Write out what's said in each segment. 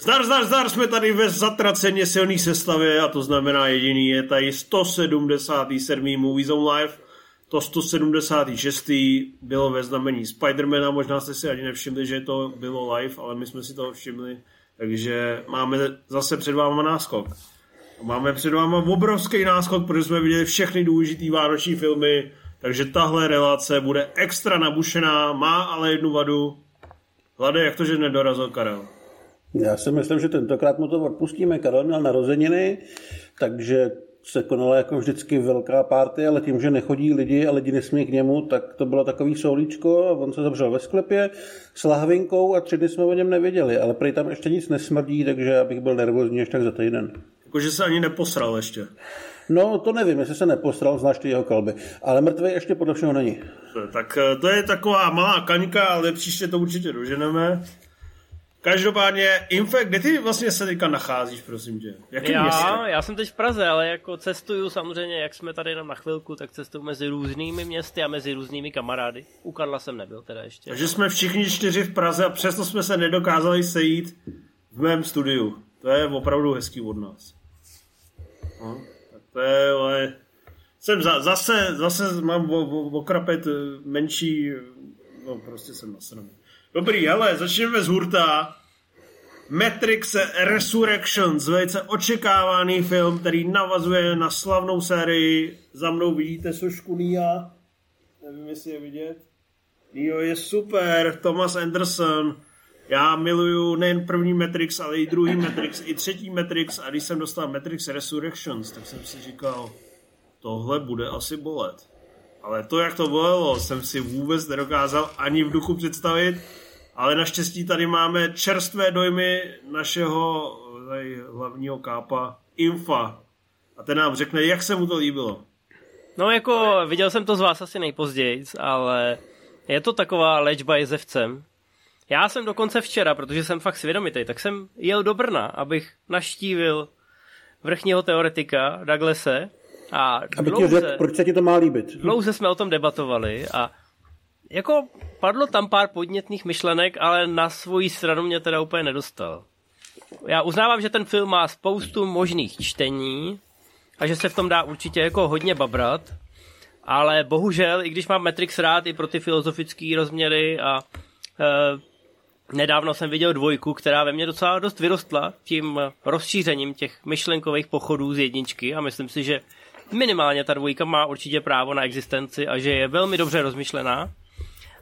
Zdar, zdar, zdar, jsme tady ve zatraceně silný sestavě a to znamená jediný, je tady 177. Movie Zone Live, to 176. bylo ve znamení Spidermana, možná jste si ani nevšimli, že to bylo live, ale my jsme si toho všimli, takže máme zase před váma náskok. Máme před váma obrovský náskok, protože jsme viděli všechny důležité vánoční filmy, takže tahle relace bude extra nabušená, má ale jednu vadu. Hlade, jak to, že nedorazil Karel? Já si myslím, že tentokrát mu to odpustíme. Karel měl narozeniny, takže se konala jako vždycky velká párty, ale tím, že nechodí lidi a lidi nesmí k němu, tak to bylo takový solíčko a on se zavřel ve sklepě s lahvinkou a tři dny jsme o něm nevěděli, ale prý tam ještě nic nesmrdí, takže abych byl nervózní ještě tak za týden. Jakože se ani neposral ještě. No, to nevím, jestli se neposral, znáš ty jeho kalby. Ale mrtvý ještě podle všeho není. Tak eh, to je taková malá kaňka, ale příště to určitě doženeme. Každopádně, Infe, kde ty vlastně se teďka nacházíš, prosím tě? Jaký já, městě? já jsem teď v Praze, ale jako cestuju samozřejmě, jak jsme tady jenom na chvilku, tak cestuju mezi různými městy a mezi různými kamarády. U Karla jsem nebyl teda ještě. Takže jsme všichni čtyři v Praze a přesto jsme se nedokázali sejít v mém studiu. To je opravdu hezký od nás. No, tak to je, ale jsem za, zase, zase mám okrapet menší, no prostě jsem nasraný. Dobrý, hele, začneme z hurta. Matrix Resurrections, velice očekávaný film, který navazuje na slavnou sérii. Za mnou vidíte sošku Nia. Nevím, jestli je vidět. Neo je super, Thomas Anderson. Já miluju nejen první Matrix, ale i druhý Matrix, i třetí Matrix. A když jsem dostal Matrix Resurrections, tak jsem si říkal, tohle bude asi bolet. Ale to, jak to bolelo, jsem si vůbec nedokázal ani v duchu představit. Ale naštěstí tady máme čerstvé dojmy našeho tady, hlavního kápa Infa. A ten nám řekne, jak se mu to líbilo. No jako viděl jsem to z vás asi nejpozději, ale je to taková léčba jezevcem. Já jsem dokonce včera, protože jsem fakt svědomitý, tak jsem jel do Brna, abych naštívil vrchního teoretika Douglase a Aby dlouze, ti řekl, proč se ti to má líbit. Dlouze jsme o tom debatovali a jako padlo tam pár podnětných myšlenek, ale na svoji stranu mě teda úplně nedostal. Já uznávám, že ten film má spoustu možných čtení a že se v tom dá určitě jako hodně babrat, ale bohužel, i když mám Matrix rád i pro ty filozofické rozměry a e, nedávno jsem viděl dvojku, která ve mně docela dost vyrostla tím rozšířením těch myšlenkových pochodů z jedničky a myslím si, že minimálně ta dvojka má určitě právo na existenci a že je velmi dobře rozmyšlená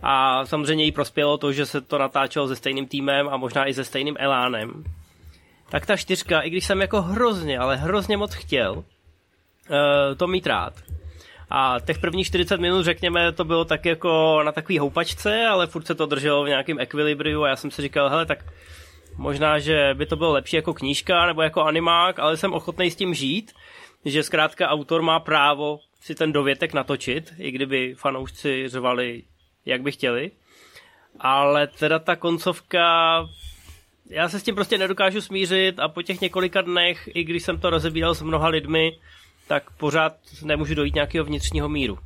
a samozřejmě jí prospělo to, že se to natáčelo se stejným týmem a možná i se stejným elánem. Tak ta čtyřka, i když jsem jako hrozně, ale hrozně moc chtěl uh, to mít rád. A těch prvních 40 minut, řekněme, to bylo tak jako na takový houpačce, ale furt se to drželo v nějakém ekvilibriu a já jsem si říkal, hele, tak možná, že by to bylo lepší jako knížka nebo jako animák, ale jsem ochotný s tím žít, že zkrátka autor má právo si ten dovětek natočit, i kdyby fanoušci řvali jak by chtěli. Ale teda ta koncovka, já se s tím prostě nedokážu smířit a po těch několika dnech, i když jsem to rozebíral s mnoha lidmi, tak pořád nemůžu dojít nějakého vnitřního míru.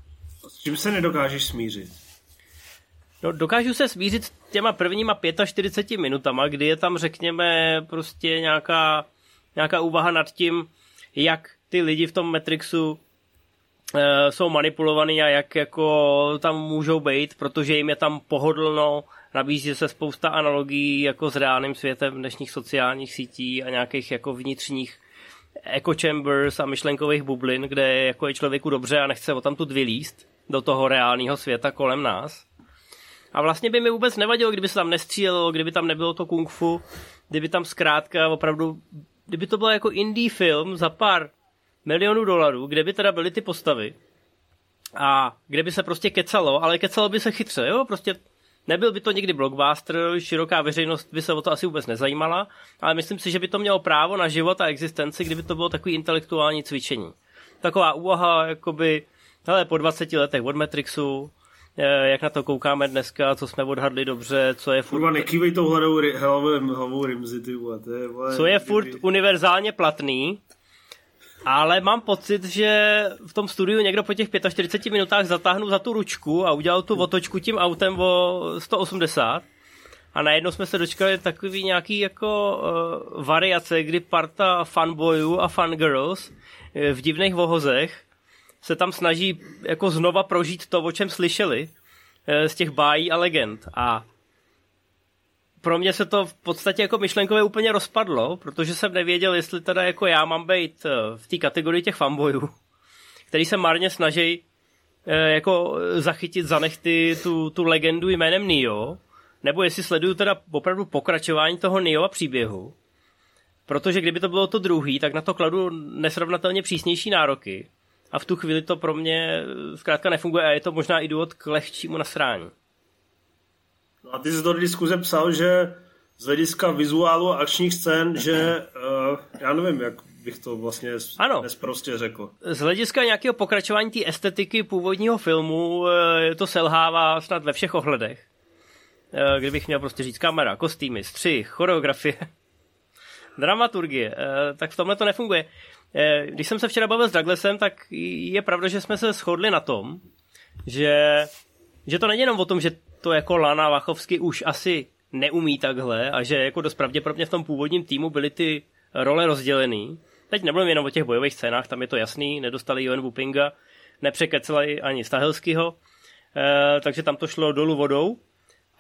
S čím se nedokážeš smířit? No, dokážu se smířit s těma prvníma 45 minutama, kdy je tam, řekněme, prostě nějaká, nějaká úvaha nad tím, jak ty lidi v tom Matrixu jsou manipulovaný a jak jako tam můžou být, protože jim je tam pohodlno, nabízí se spousta analogií jako s reálným světem dnešních sociálních sítí a nějakých jako vnitřních echo chambers a myšlenkových bublin, kde jako je člověku dobře a nechce o tam tu vylíst do toho reálného světa kolem nás. A vlastně by mi vůbec nevadilo, kdyby se tam nestřílelo, kdyby tam nebylo to kung fu, kdyby tam zkrátka opravdu, kdyby to bylo jako indie film za pár milionů dolarů, kde by teda byly ty postavy a kde by se prostě kecalo, ale kecalo by se chytře, jo, prostě nebyl by to někdy blockbuster, široká veřejnost by se o to asi vůbec nezajímala, ale myslím si, že by to mělo právo na život a existenci, kdyby to bylo takový intelektuální cvičení. Taková úvaha, jakoby, hele, po 20 letech od Matrixu, eh, jak na to koukáme dneska, co jsme odhadli dobře, co je furt... Kurva, nekývej tou hlavou, hlavou, hlavou Rimzy, ty vole, to je, vole, Co je furt univerzálně platný ale mám pocit, že v tom studiu někdo po těch 45 minutách zatáhnul za tu ručku a udělal tu otočku tím autem o 180 a najednou jsme se dočkali takový nějaký jako uh, variace, kdy parta fanboyů a fangirls uh, v divných vohozech se tam snaží jako znova prožít to, o čem slyšeli uh, z těch bájí a legend. A pro mě se to v podstatě jako myšlenkově úplně rozpadlo, protože jsem nevěděl, jestli teda jako já mám být v té kategorii těch fanboyů, který se marně snaží jako zachytit za nechty tu, tu legendu jménem Neo, nebo jestli sleduju teda opravdu pokračování toho Neova příběhu, protože kdyby to bylo to druhý, tak na to kladu nesrovnatelně přísnější nároky a v tu chvíli to pro mě zkrátka nefunguje a je to možná i důvod k lehčímu nasrání. No a ty jsi do diskuze psal, že z hlediska vizuálu a akčních scén, že uh, já nevím, jak bych to vlastně ano. prostě řekl. Z hlediska nějakého pokračování té estetiky původního filmu eh, to selhává snad ve všech ohledech. Eh, kdybych měl prostě říct kamera, kostýmy, střih, choreografie, dramaturgie, tak v tomhle to nefunguje. Když jsem se včera bavil s Douglasem, tak je pravda, že jsme se shodli na tom, že, že to není jenom o tom, že to jako Lana Vachovsky už asi neumí takhle a že jako dost pravděpodobně v tom původním týmu byly ty role rozdělený. Teď nebudeme jenom o těch bojových scénách, tam je to jasný, nedostali Johan Wupinga, nepřekeceli ani Stahelskýho, takže tam to šlo dolů vodou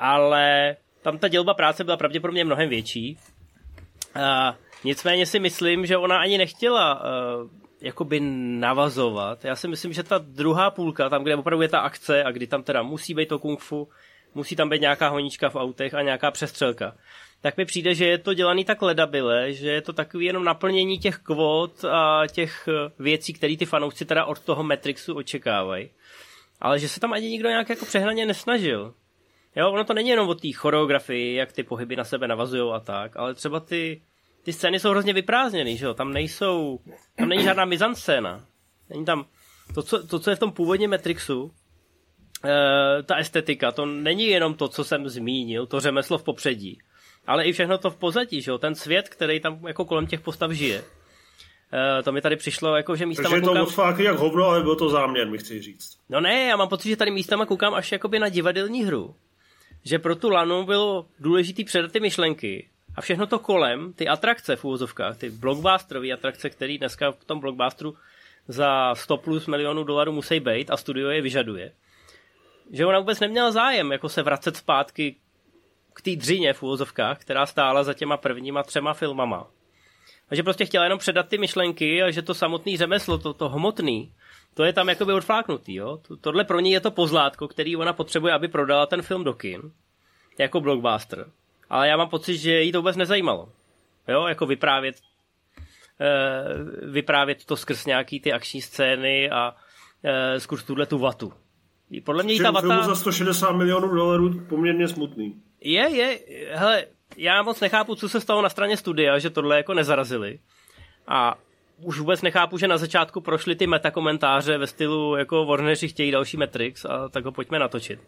ale tam ta dělba práce byla pravděpodobně mnohem větší. A nicméně si myslím, že ona ani nechtěla uh, jakoby navazovat. Já si myslím, že ta druhá půlka, tam, kde opravdu je ta akce a kdy tam teda musí být to kung fu, musí tam být nějaká honička v autech a nějaká přestřelka, tak mi přijde, že je to dělaný tak ledabile, že je to takový jenom naplnění těch kvot a těch eh, věcí, které ty fanoušci teda od toho Matrixu očekávají. Ale že se tam ani nikdo nějak jako přehnaně nesnažil. Jo, ono to není jenom o té choreografii, jak ty pohyby na sebe navazují a tak, ale třeba ty, ty scény jsou hrozně vyprázdněný, že jo, tam nejsou, tam není žádná mizanscéna. Není tam, to co, to, co je v tom původním Matrixu, ta estetika, to není jenom to, co jsem zmínil, to řemeslo v popředí, ale i všechno to v pozadí, že jo, ten svět, který tam jako kolem těch postav žije. Uh, to mi tady přišlo, jako, že místama Takže je to koukám... jak hovno, ale byl to záměr, mi chci říct. No ne, já mám pocit, že tady místama koukám až jakoby na divadelní hru že pro tu lanu bylo důležitý předat ty myšlenky a všechno to kolem, ty atrakce v úvozovkách, ty blockbusterové atrakce, které dneska v tom blockbusteru za 100 plus milionů dolarů musí být a studio je vyžaduje. Že ona vůbec neměla zájem jako se vracet zpátky k té dřině v úvozovkách, která stála za těma prvníma třema filmama. A že prostě chtěla jenom předat ty myšlenky a že to samotné řemeslo, to, to hmotný, to je tam jakoby odfláknutý, jo. Tohle pro ní je to pozlátko, který ona potřebuje, aby prodala ten film do kin. Jako blockbuster. Ale já mám pocit, že jí to vůbec nezajímalo. Jo, jako vyprávět e, vyprávět to skrz nějaký ty akční scény a e, skrz tuhle tu vatu. Podle mě ta vata... za 160 milionů dolarů poměrně smutný. Je, je, hele, já moc nechápu, co se stalo na straně studia, že tohle jako nezarazili. A už vůbec nechápu, že na začátku prošly ty metakomentáře ve stylu jako Warneri chtějí další Matrix a tak ho pojďme natočit.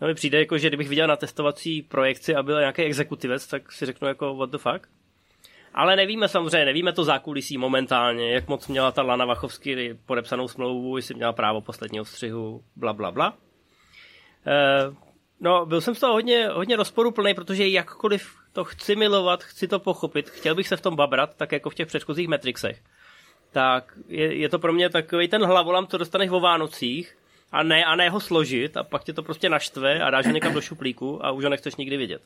No mi přijde jako, že kdybych viděl na testovací projekci a byl nějaký exekutivec, tak si řeknu jako what the fuck. Ale nevíme samozřejmě, nevíme to zákulisí momentálně, jak moc měla ta Lana Vachovsky podepsanou smlouvu, jestli měla právo posledního střihu, bla, bla, bla. E, no, byl jsem z toho hodně, hodně rozporuplný, protože jakkoliv to chci milovat, chci to pochopit, chtěl bych se v tom babrat, tak jako v těch předchozích Matrixech tak je, je to pro mě takový ten hlavolam, co dostaneš o Vánocích a ne, a ne ho složit a pak tě to prostě naštve a dáš ho někam do šuplíku a už ho nechceš nikdy vidět.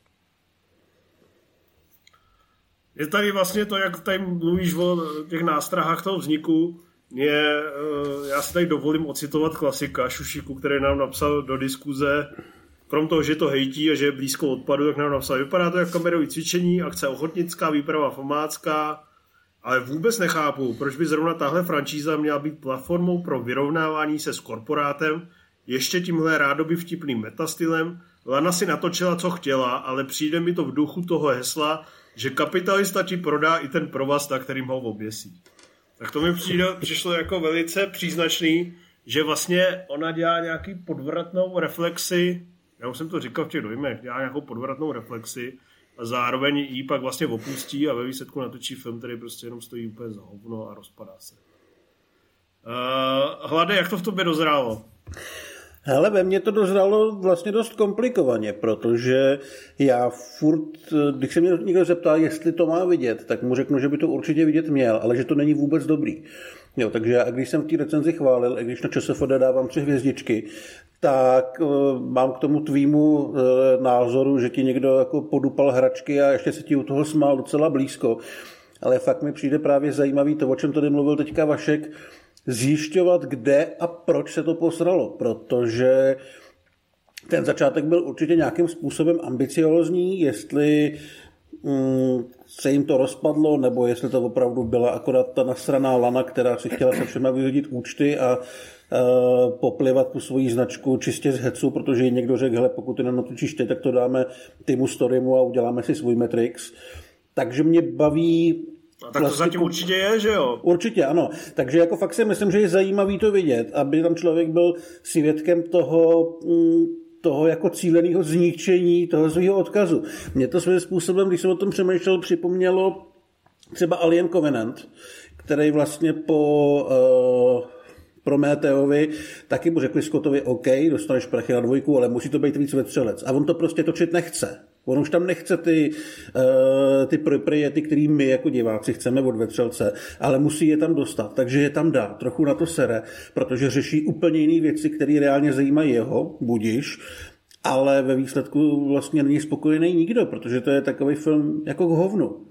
Je tady vlastně to, jak tady mluvíš o těch nástrahách toho vzniku, je, eh, já si tady dovolím ocitovat klasika Šušiku, který nám napsal do diskuze, krom toho, že to hejtí a že je blízko odpadu, tak nám napsal, vypadá to jako kamerové cvičení, akce ochotnická, výprava fomácká, ale vůbec nechápu, proč by zrovna tahle franšíza měla být platformou pro vyrovnávání se s korporátem, ještě tímhle rádoby vtipným metastylem. Lana si natočila, co chtěla, ale přijde mi to v duchu toho hesla, že kapitalista ti prodá i ten provaz, na kterým ho oběsí. Tak to mi přijde, přišlo jako velice příznačný, že vlastně ona dělá nějaký podvratnou reflexi, já už jsem to říkal v těch dojmech, dělá nějakou podvratnou reflexi, a zároveň jí pak vlastně opustí a ve výsledku natočí film, který prostě jenom stojí úplně za hovno a rozpadá se. Uh, Hlade, jak to v tobě dozrálo? Ale ve mně to dozralo vlastně dost komplikovaně, protože já furt, když se mě někdo zeptá, jestli to má vidět, tak mu řeknu, že by to určitě vidět měl, ale že to není vůbec dobrý. Jo, takže já, když jsem v té recenzi chválil, i když na ČSFD dávám tři hvězdičky, tak uh, mám k tomu tvýmu uh, názoru, že ti někdo jako podupal hračky a ještě se ti u toho smál docela blízko. Ale fakt mi přijde právě zajímavý to, o čem tady mluvil teďka Vašek, zjišťovat, kde a proč se to posralo, protože ten začátek byl určitě nějakým způsobem ambiciozní, jestli mm, se jim to rozpadlo, nebo jestli to opravdu byla akorát ta nasraná lana, která si chtěla se všema vyhodit účty a uh, poplivat tu svoji značku čistě z hecu, protože jí někdo řekl, hele, pokud ty nenatočíš teď, tak to dáme Timu Storymu a uděláme si svůj Matrix. Takže mě baví a tak to zatím určitě je, že jo? Určitě, ano. Takže jako fakt si myslím, že je zajímavý to vidět, aby tam člověk byl svědkem toho, mm, toho jako cíleného zničení toho svého odkazu. Mě to svým způsobem, když jsem o tom přemýšlel, připomnělo třeba Alien Covenant, který vlastně po uh, Prometeovi, taky mu řekli Scottovi, OK, dostaneš prachy na dvojku, ale musí to být víc vetřelec. A on to prostě točit nechce. On už tam nechce ty, uh, ty propriety, který my jako diváci chceme od vetřelce, ale musí je tam dostat, takže je tam dá. Trochu na to sere, protože řeší úplně jiné věci, které reálně zajímají jeho, budiš, ale ve výsledku vlastně není spokojený nikdo, protože to je takový film jako k hovnu.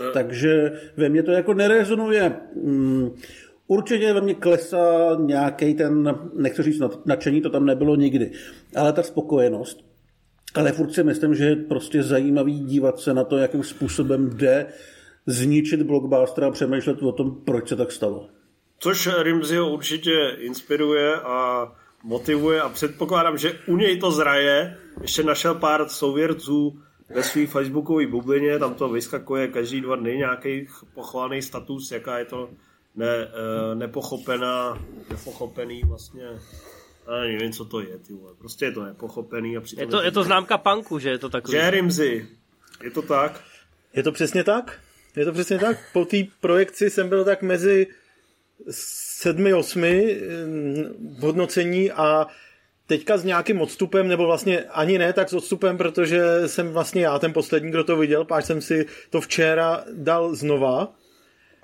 No. Takže ve mně to jako nerezonuje. Mm, Určitě ve mně klesá nějaký ten, nechci říct nadšení, to tam nebylo nikdy, ale ta spokojenost. Ale furt si myslím, že je prostě zajímavý dívat se na to, jakým způsobem jde zničit blockbuster a přemýšlet o tom, proč se tak stalo. Což Rimziho určitě inspiruje a motivuje a předpokládám, že u něj to zraje. Ještě našel pár souvěrců ve své facebookové bublině, tam to vyskakuje každý dva dny nějaký pochválený status, jaká je to ne, eh, nepochopená, nepochopený vlastně já nevím, co to je, ty vole. Prostě je to nepochopený. A je, to, je to známka punku, že je to takový. Že Je to tak? Je to přesně tak? Je to přesně tak? Po té projekci jsem byl tak mezi sedmi, osmi v hodnocení a teďka s nějakým odstupem, nebo vlastně ani ne tak s odstupem, protože jsem vlastně já ten poslední, kdo to viděl, páč jsem si to včera dal znova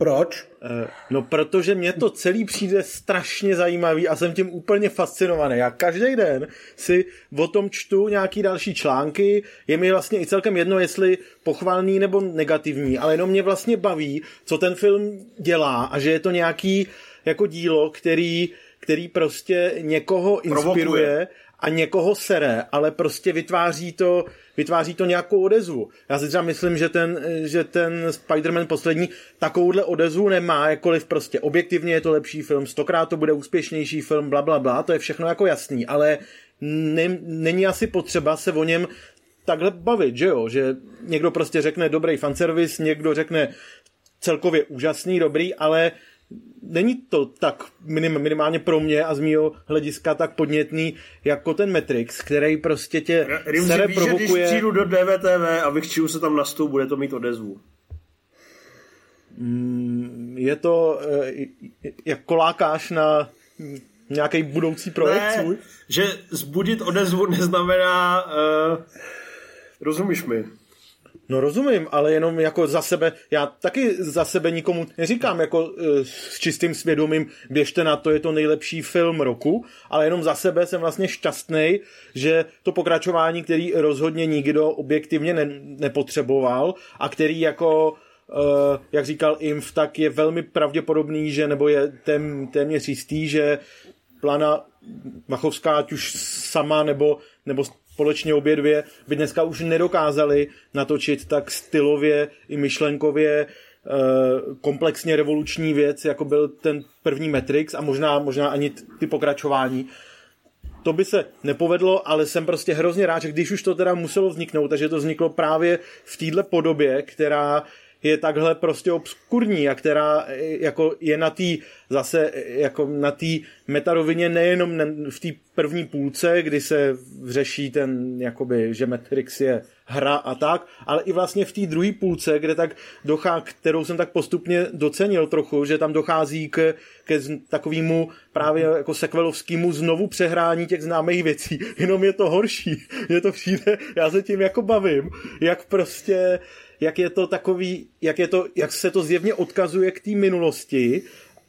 proč? Eh, no, protože mě to celý přijde strašně zajímavý a jsem tím úplně fascinovaný. Já každý den si o tom čtu nějaký další články, je mi vlastně i celkem jedno, jestli pochvalný nebo negativní, ale jenom mě vlastně baví, co ten film dělá a že je to nějaký jako dílo, který, který prostě někoho inspiruje Provokuje. A někoho sere, ale prostě vytváří to vytváří to nějakou odezvu. Já si třeba myslím, že ten, že ten Spider-Man poslední takovouhle odezvu nemá, jakkoliv prostě objektivně je to lepší film, stokrát to bude úspěšnější film, bla, bla, bla, to je všechno jako jasný, ale ne, není asi potřeba se o něm takhle bavit, že jo? Že někdo prostě řekne dobrý fanservice, někdo řekne celkově úžasný, dobrý, ale není to tak minim, minimálně pro mě a z mého hlediska tak podnětný jako ten Matrix, který prostě tě Rimzi sere víš, provokuje. Že když přijdu do DVTV a vychčiju se tam na stůl, bude to mít odezvu. Mm, je to eh, jak kolákáš na nějaký budoucí projekt ne, svůj? že zbudit odezvu neznamená uh, rozumíš mi? No rozumím, ale jenom jako za sebe, já taky za sebe nikomu neříkám jako e, s čistým svědomím, běžte na to, je to nejlepší film roku, ale jenom za sebe jsem vlastně šťastný, že to pokračování, který rozhodně nikdo objektivně ne, nepotřeboval a který jako Uh, jak říkal Imf, tak je velmi pravděpodobný, že nebo je tém, téměř jistý, že Plana Machovská, ať už sama nebo, nebo společně obě dvě by dneska už nedokázali natočit tak stylově i myšlenkově eh, komplexně revoluční věc, jako byl ten první Matrix a možná, možná ani ty pokračování. To by se nepovedlo, ale jsem prostě hrozně rád, že když už to teda muselo vzniknout, takže to vzniklo právě v téhle podobě, která je takhle prostě obskurní a která jako je na té zase jako na té metarovině nejenom v té první půlce, kdy se řeší ten, jakoby, že Matrix je hra a tak, ale i vlastně v té druhé půlce, kde tak dochá, kterou jsem tak postupně docenil trochu, že tam dochází k, ke takovému právě jako sekvelovskému znovu přehrání těch známých věcí, jenom je to horší, je to přijde, já se tím jako bavím, jak prostě, jak je to takový, jak, je to, jak se to zjevně odkazuje k té minulosti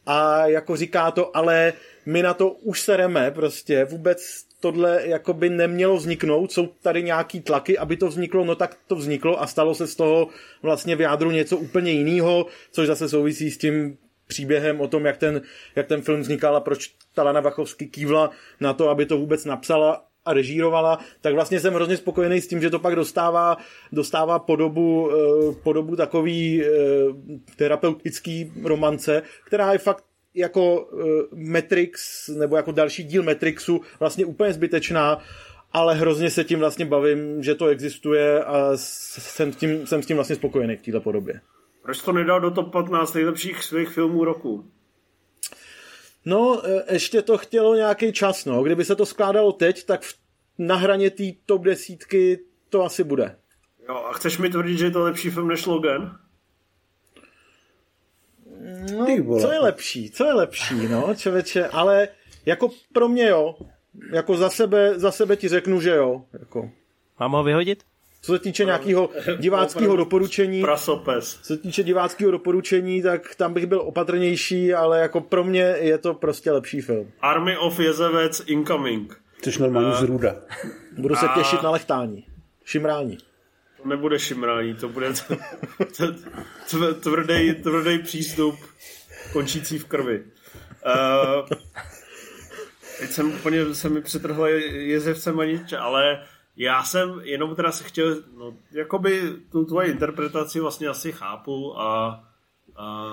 a jako říká to, ale my na to už sereme prostě, vůbec tohle jako by nemělo vzniknout, jsou tady nějaký tlaky, aby to vzniklo, no tak to vzniklo a stalo se z toho vlastně v jádru něco úplně jiného, což zase souvisí s tím příběhem o tom, jak ten, jak ten film vznikal a proč Talana Vachovsky kývla na to, aby to vůbec napsala a režírovala, tak vlastně jsem hrozně spokojený s tím, že to pak dostává, dostává podobu, eh, podobu takový eh, terapeutický romance, která je fakt jako uh, Matrix, nebo jako další díl Matrixu vlastně úplně zbytečná, ale hrozně se tím vlastně bavím, že to existuje a jsem tím, jsem s tím vlastně spokojený v této podobě. Proč to nedal do top 15 nejlepších svých filmů roku? No, e, ještě to chtělo nějaký čas, no. Kdyby se to skládalo teď, tak v, na hraně té top desítky to asi bude. Jo, a chceš mi tvrdit, že je to lepší film než Logan? No, co je lepší, co je lepší, no, člověče, ale jako pro mě jo, jako za sebe, za sebe ti řeknu, že jo, jako. Mám ho vyhodit? Co se týče nějakého diváckého doporučení, Prasopes. co se týče diváckého doporučení, tak tam bych byl opatrnější, ale jako pro mě je to prostě lepší film. Army of Jezevec Incoming. Což normálně uh, zrůda. Budu se těšit na lechtání. Šimrání. To nebude šimrání, to bude t- t- t- tvrdý, tvrdý přístup končící v krvi. Uh, teď jsem úplně, se mi přetrhl jezevcem maniče, ale já jsem jenom teda se chtěl, no, jakoby tu tvoji interpretaci vlastně asi chápu a, a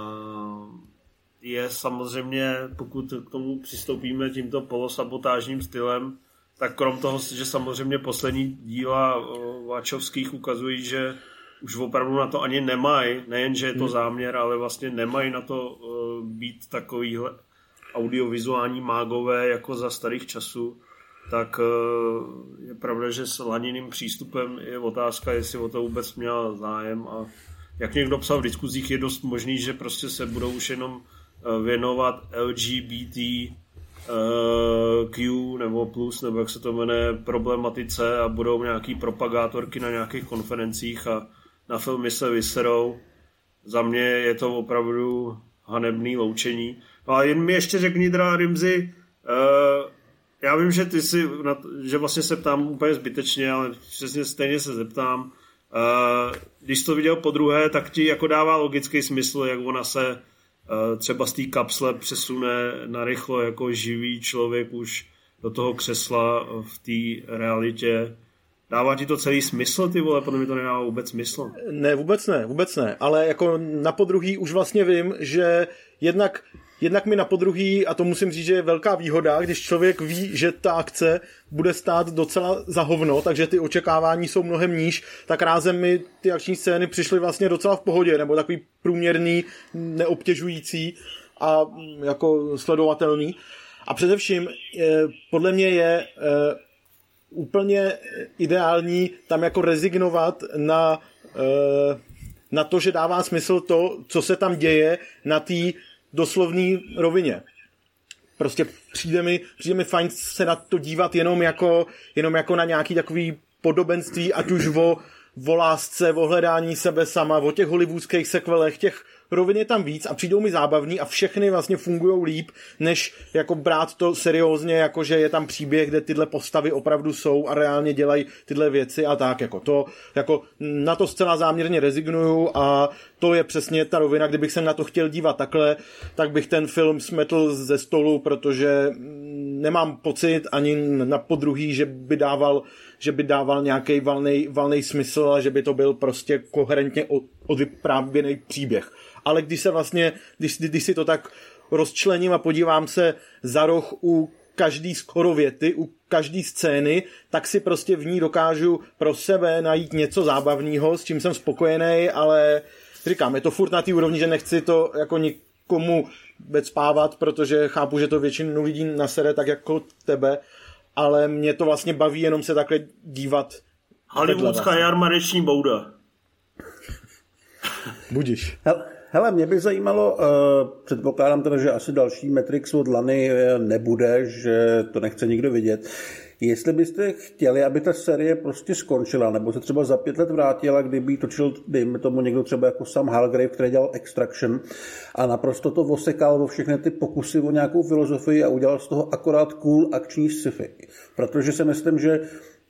je samozřejmě, pokud k tomu přistoupíme tímto polosabotážním stylem, tak krom toho, že samozřejmě poslední díla Váčovských ukazují, že už opravdu na to ani nemají, nejen, že je to hmm. záměr, ale vlastně nemají na to být takovýhle audiovizuální mágové jako za starých časů, tak je pravda, že s laniným přístupem je otázka, jestli o to vůbec měl zájem a jak někdo psal v diskuzích, je dost možný, že prostě se budou už jenom věnovat LGBT Q nebo plus, nebo jak se to jmenuje, problematice a budou nějaký propagátorky na nějakých konferencích a na filmy se vyserou. Za mě je to opravdu hanebný loučení. No a jen mi ještě řekni, teda Rimzi, já vím, že ty si, že vlastně se ptám úplně zbytečně, ale přesně stejně se zeptám. Uh, když to viděl po druhé, tak ti jako dává logický smysl, jak ona se třeba z té kapsle přesune na rychlo jako živý člověk už do toho křesla v té realitě. Dává ti to celý smysl, ty vole? Podle mě to nedává vůbec smysl. Ne, vůbec ne, vůbec ne. Ale jako na podruhý už vlastně vím, že jednak Jednak mi na podruhý, a to musím říct, že je velká výhoda, když člověk ví, že ta akce bude stát docela za hovno, takže ty očekávání jsou mnohem níž, tak rázem mi ty akční scény přišly vlastně docela v pohodě, nebo takový průměrný, neobtěžující a mm, jako sledovatelný. A především podle mě je úplně ideální tam jako rezignovat na, na to, že dává smysl to, co se tam děje na té doslovné rovině. Prostě přijde mi, přijde mi fajn se na to dívat jenom jako, jenom jako na nějaký takový podobenství, ať už o, o lásce, o hledání sebe sama, o těch hollywoodských sekvelech, těch rovin je tam víc a přijdou mi zábavní a všechny vlastně fungují líp, než jako brát to seriózně, jako že je tam příběh, kde tyhle postavy opravdu jsou a reálně dělají tyhle věci a tak, jako to, jako na to zcela záměrně rezignuju a to je přesně ta rovina, kdybych se na to chtěl dívat takhle, tak bych ten film smetl ze stolu, protože nemám pocit ani na podruhý, že by dával, že by dával nějaký valný, valný smysl a že by to byl prostě koherentně odvyprávěný příběh ale když se vlastně, když, když si to tak rozčlením a podívám se za roh u každý skoro věty, u každý scény, tak si prostě v ní dokážu pro sebe najít něco zábavného, s čím jsem spokojený, ale říkám, je to furt na té úrovni, že nechci to jako nikomu spávat, protože chápu, že to většinu lidí nasere tak jako tebe, ale mě to vlastně baví jenom se takhle dívat. Hollywoodská jarmareční bouda. Budiš. Hele, mě by zajímalo, uh, předpokládám teda, že asi další Matrix od Lany eh, nebude, že to nechce nikdo vidět. Jestli byste chtěli, aby ta série prostě skončila, nebo se třeba za pět let vrátila, kdyby točil, dejme tomu někdo třeba jako Sam Hargrave, který dělal Extraction a naprosto to osekal o všechny ty pokusy o nějakou filozofii a udělal z toho akorát cool akční sci-fi. Protože si myslím, že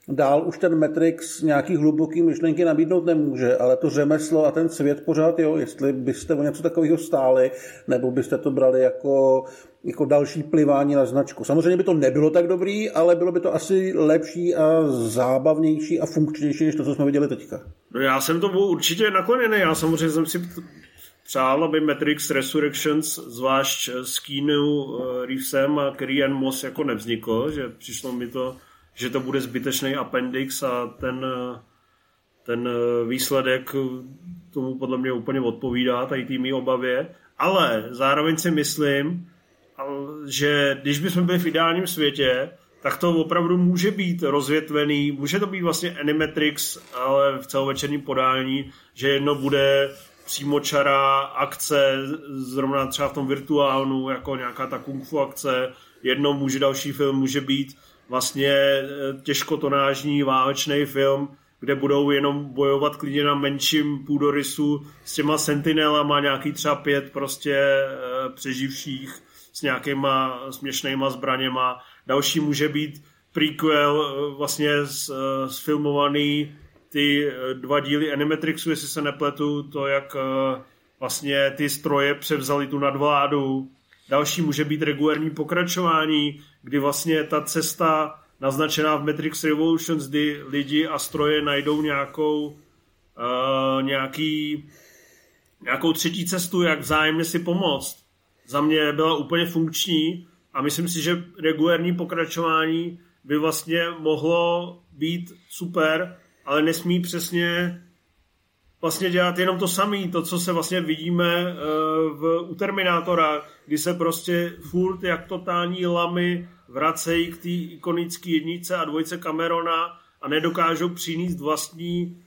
dál už ten Matrix nějaký hluboký myšlenky nabídnout nemůže, ale to řemeslo a ten svět pořád jo, jestli byste o něco takového stáli, nebo byste to brali jako, jako další plivání na značku. Samozřejmě by to nebylo tak dobrý, ale bylo by to asi lepší a zábavnější a funkčnější, než to, co jsme viděli teďka. No já jsem tomu určitě nakloněný. Já samozřejmě jsem si přál, aby Matrix Resurrections, zvlášť s Keanu Reevesem a Ann Moss jako nevzniklo, že přišlo mi to že to bude zbytečný appendix a ten, ten výsledek tomu podle mě úplně odpovídá, tady tými obavě. Ale zároveň si myslím, že když bychom byli v ideálním světě, tak to opravdu může být rozvětvený, může to být vlastně Animatrix, ale v celovečerním podání, že jedno bude přímočará akce, zrovna třeba v tom virtuálnu, jako nějaká ta kung fu akce, jedno může další film může být vlastně eh, těžkotonážní válečný film, kde budou jenom bojovat klidně na menším půdorysu s těma sentinelama, nějaký třeba pět prostě eh, přeživších s nějakýma směšnýma zbraněma. Další může být prequel eh, vlastně sfilmovaný ty dva díly Animatrixu, jestli se nepletu, to jak vlastně ty stroje převzali tu nadvládu. Další může být regulární pokračování, kdy vlastně ta cesta naznačená v Matrix Revolutions, kdy lidi a stroje najdou nějakou uh, nějaký, nějakou třetí cestu, jak vzájemně si pomoct. Za mě byla úplně funkční a myslím si, že regulární pokračování by vlastně mohlo být super, ale nesmí přesně vlastně dělat jenom to samé, to, co se vlastně vidíme uh, v, u Terminátora, kdy se prostě furt jak totální lamy vracejí k té ikonické jednice a dvojce Camerona a nedokážou přinést vlastní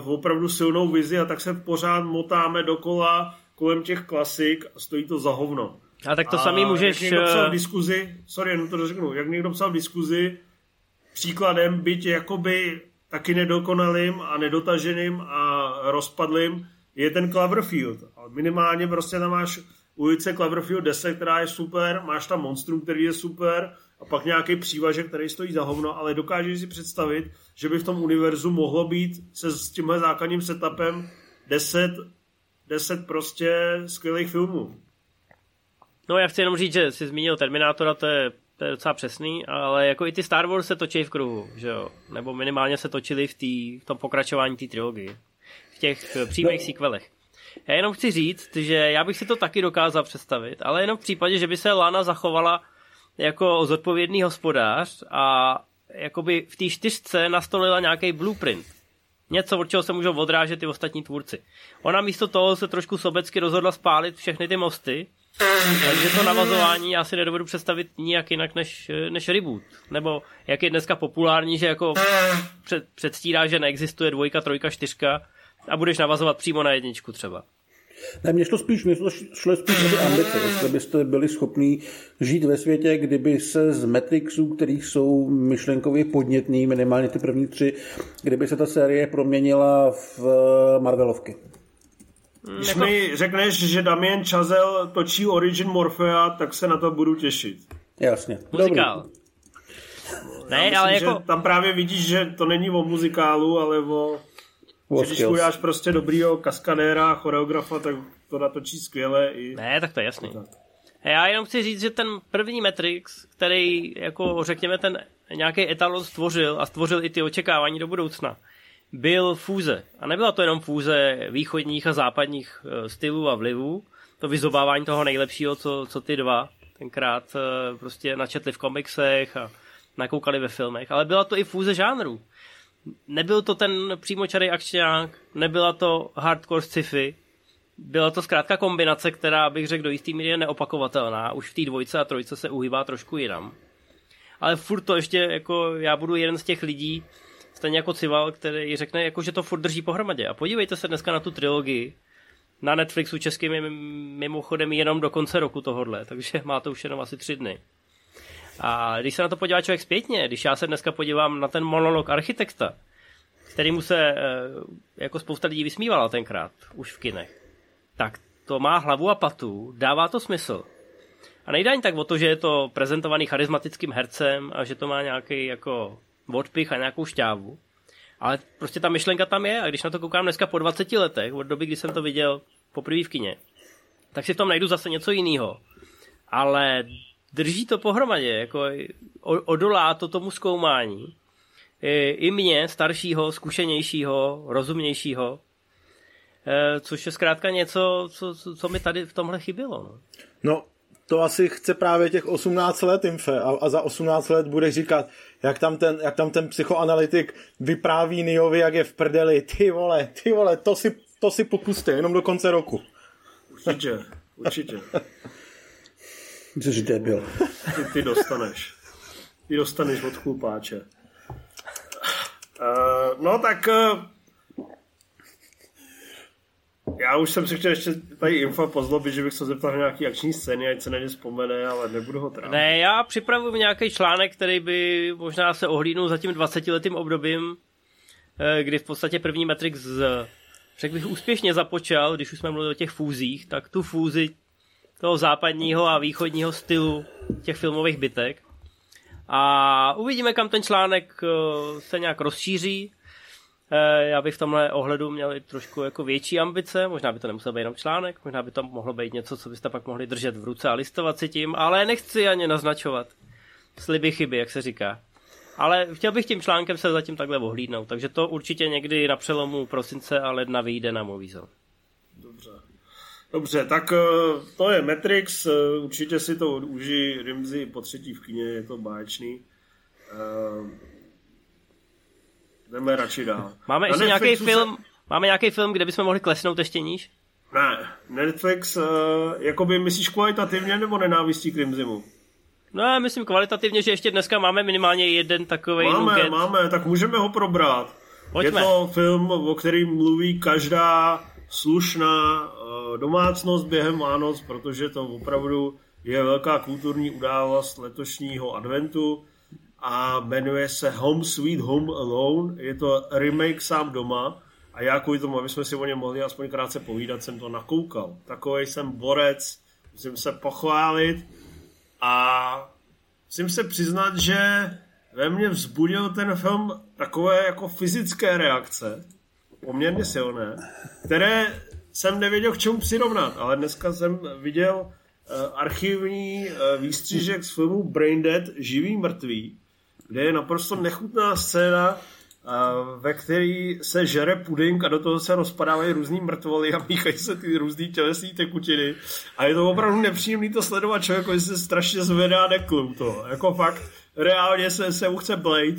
uh, opravdu silnou vizi a tak se pořád motáme dokola kolem těch klasik a stojí to za hovno. A tak to a samý můžeš... Jak někdo psal v eh, diskuzi, sorry, jenom to řeknu, jak někdo psal v diskuzi, příkladem, byť jakoby taky nedokonalým a nedotaženým a rozpadlým, je ten Cloverfield. Minimálně prostě tam máš ulice Cloverfield 10, která je super, máš tam Monstrum, který je super, a pak nějaký přívažek, který stojí za hovno, ale dokážeš si představit, že by v tom univerzu mohlo být se s tímhle základním setupem 10, 10 prostě skvělých filmů. No já chci jenom říct, že jsi zmínil Terminátora, to je, to je docela přesný, ale jako i ty Star Wars se točí v kruhu, že jo? Nebo minimálně se točili v, tý, v tom pokračování té trilogie. V těch přímých no. sequelech. Já jenom chci říct, že já bych si to taky dokázal představit, ale jenom v případě, že by se Lana zachovala jako zodpovědný hospodář a jakoby v té čtyřce nastolila nějaký blueprint. Něco, od čeho se můžou odrážet ty ostatní tvůrci. Ona místo toho se trošku sobecky rozhodla spálit všechny ty mosty, takže to navazování já si nedovedu představit nijak jinak než, než reboot. Nebo jak je dneska populární, že jako před, předstírá, že neexistuje dvojka, trojka, čtyřka, a budeš navazovat přímo na jedničku třeba. Ne, mě šlo spíš, mě šlo spíš o ty ambice, jestli byste byli schopni žít ve světě, kdyby se z Matrixů, který jsou myšlenkově podnětný, minimálně ty první tři, kdyby se ta série proměnila v eh, Marvelovky. Když jako... mi řekneš, že Damien Chazelle točí Origin Morphea, tak se na to budu těšit. Jasně. Muzikál. Ne, myslím, ale jako... tam právě vidíš, že to není o muzikálu, ale o když uděláš prostě dobrýho kaskadéra, choreografa, tak to natočí skvěle. I... Ne, tak to je jasný. Tak. Já jenom chci říct, že ten první Matrix, který, jako řekněme, ten nějaký etalon stvořil a stvořil i ty očekávání do budoucna, byl fúze. A nebyla to jenom fúze východních a západních eh, stylů a vlivů, to vyzobávání toho nejlepšího, co, co ty dva tenkrát eh, prostě načetli v komiksech a nakoukali ve filmech, ale byla to i fúze žánrů nebyl to ten přímočarý akčňák, nebyla to hardcore sci-fi, byla to zkrátka kombinace, která bych řekl do jistý míry je neopakovatelná. Už v té dvojce a trojce se uhýbá trošku jinam. ale furt to ještě, jako já budu jeden z těch lidí, stejně jako Cival, který řekne, jako, že to furt drží pohromadě. A podívejte se dneska na tu trilogii, na Netflixu českým mimochodem jenom do konce roku tohodle, takže má to už jenom asi tři dny. A když se na to podívá člověk zpětně, když já se dneska podívám na ten monolog architekta, kterýmu se eh, jako spousta lidí vysmívala tenkrát, už v kinech, tak to má hlavu a patu, dává to smysl. A nejde ani tak o to, že je to prezentovaný charismatickým hercem a že to má nějaký jako odpich a nějakou šťávu. Ale prostě ta myšlenka tam je a když na to koukám dneska po 20 letech, od doby, kdy jsem to viděl poprvé v kině, tak si v tom najdu zase něco jiného. Ale drží to pohromadě, jako odolá to tomu zkoumání. I mě, staršího, zkušenějšího, rozumnějšího, e, což je zkrátka něco, co, co mi tady v tomhle chybělo. No. no, to asi chce právě těch 18 let Infe a, a za 18 let bude říkat, jak tam ten, jak tam ten psychoanalytik vypráví Niovi, jak je v prdeli, ty vole, ty vole, to si, to si popuste, jenom do konce roku. Určitě, určitě. Jsi debil. Ty, ty dostaneš. Ty dostaneš od chlupáče. Uh, no tak uh, já už jsem si chtěl ještě tady info pozlobit, že bych se zeptal nějaký akční scény, ať se na ně vzpomene, ale nebudu ho trávit. Ne, já připravuji nějaký článek, který by možná se ohlídnul za tím 20-letým obdobím, eh, kdy v podstatě první Matrix řekl bych, úspěšně započal, když už jsme mluvili o těch fúzích, tak tu fúzi toho západního a východního stylu těch filmových bytek. A uvidíme, kam ten článek eh, se nějak rozšíří. Eh, já bych v tomhle ohledu měl i trošku jako větší ambice, možná by to nemusel být jenom článek, možná by to mohlo být něco, co byste pak mohli držet v ruce a listovat si tím, ale nechci ani naznačovat sliby chyby, jak se říká. Ale chtěl bych tím článkem se zatím takhle ohlídnout, takže to určitě někdy na přelomu prosince a ledna vyjde na Movizel. Dobře. Dobře, tak eh, to je Matrix, eh, určitě si to užij Rimzy po třetí v kině, je to báječný. Jdeme radši dál. Máme ještě nějaký film, se... máme nějaký film, kde bychom mohli klesnout ještě níž? Ne, Netflix, uh, jakoby myslíš kvalitativně nebo nenávistí k Rimzimu? No já myslím kvalitativně, že ještě dneska máme minimálně jeden takový Máme, nuget. máme, tak můžeme ho probrat. Pojďme. Je to film, o kterým mluví každá slušná uh, domácnost během Vánoc, protože to opravdu je velká kulturní událost letošního adventu a jmenuje se Home Sweet Home Alone. Je to remake sám doma a já kvůli tomu, aby jsme si o něm mohli aspoň krátce povídat, jsem to nakoukal. Takový jsem borec, musím se pochválit a musím se přiznat, že ve mně vzbudil ten film takové jako fyzické reakce, poměrně silné, které jsem nevěděl k čemu přirovnat, ale dneska jsem viděl uh, archivní uh, výstřížek z filmu Braindead, živý mrtvý, kde je naprosto nechutná scéna, ve který se žere puding a do toho se rozpadávají různý mrtvoly a míchají se ty různý tělesní tekutiny. A je to opravdu nepříjemný to sledovat člověk, když se strašně zvedá neklum to. Jako fakt, reálně se, se mu chce blade.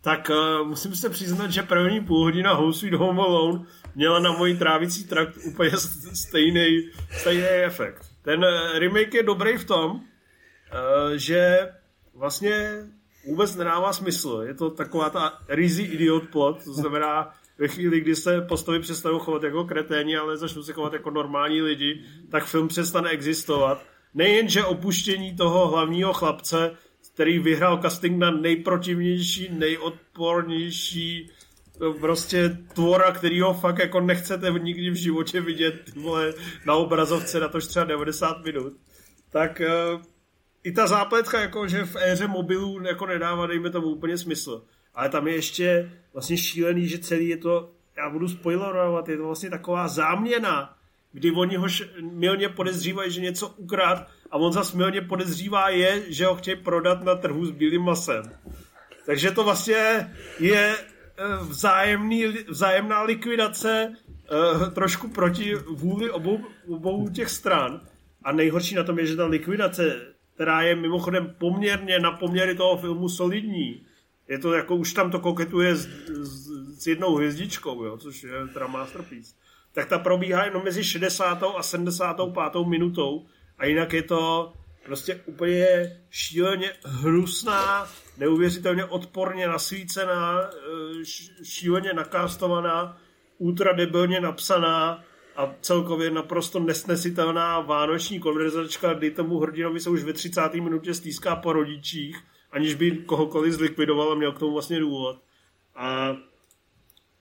Tak uh, musím se přiznat, že první půl hodina Home Sweet Home Alone měla na můj trávicí trakt úplně stejný, stejný efekt. Ten uh, remake je dobrý v tom, uh, že vlastně vůbec nedává smysl. Je to taková ta rizí idiot plot, to znamená, ve chvíli, kdy se postavy přestanou chovat jako kreténi, ale začnou se chovat jako normální lidi, tak film přestane existovat. Nejenže opuštění toho hlavního chlapce, který vyhrál casting na nejprotivnější, nejodpornější prostě tvora, kterýho fakt jako nechcete nikdy v životě vidět vole, na obrazovce na to třeba 90 minut. Tak uh, i ta zápletka, jako že v éře mobilů jako nedává, dejme tomu úplně smysl. Ale tam je ještě vlastně šílený, že celý je to, já budu spoilerovat, je to vlastně taková záměna, kdy oni ho milně podezřívají, že něco ukrát a on zase milně podezřívá je, že ho chtějí prodat na trhu s bílým masem. Takže to vlastně je eh, vzájemný, vzájemná likvidace eh, trošku proti vůli obou, obou těch stran. A nejhorší na tom je, že ta likvidace která je mimochodem poměrně na poměry toho filmu solidní. Je to jako, už tam to koketuje s, s, s jednou hvězdičkou, jo, což je teda masterpiece. Tak ta probíhá jenom mezi 60. a 75. minutou a jinak je to prostě úplně šíleně hnusná, neuvěřitelně odporně nasvícená, eh, šíleně nakástovaná, ultradebilně napsaná a celkově naprosto nesnesitelná vánoční konverzačka, kdy tomu hrdinovi se už ve 30. minutě stýská po rodičích, aniž by kohokoliv zlikvidoval a měl k tomu vlastně důvod. A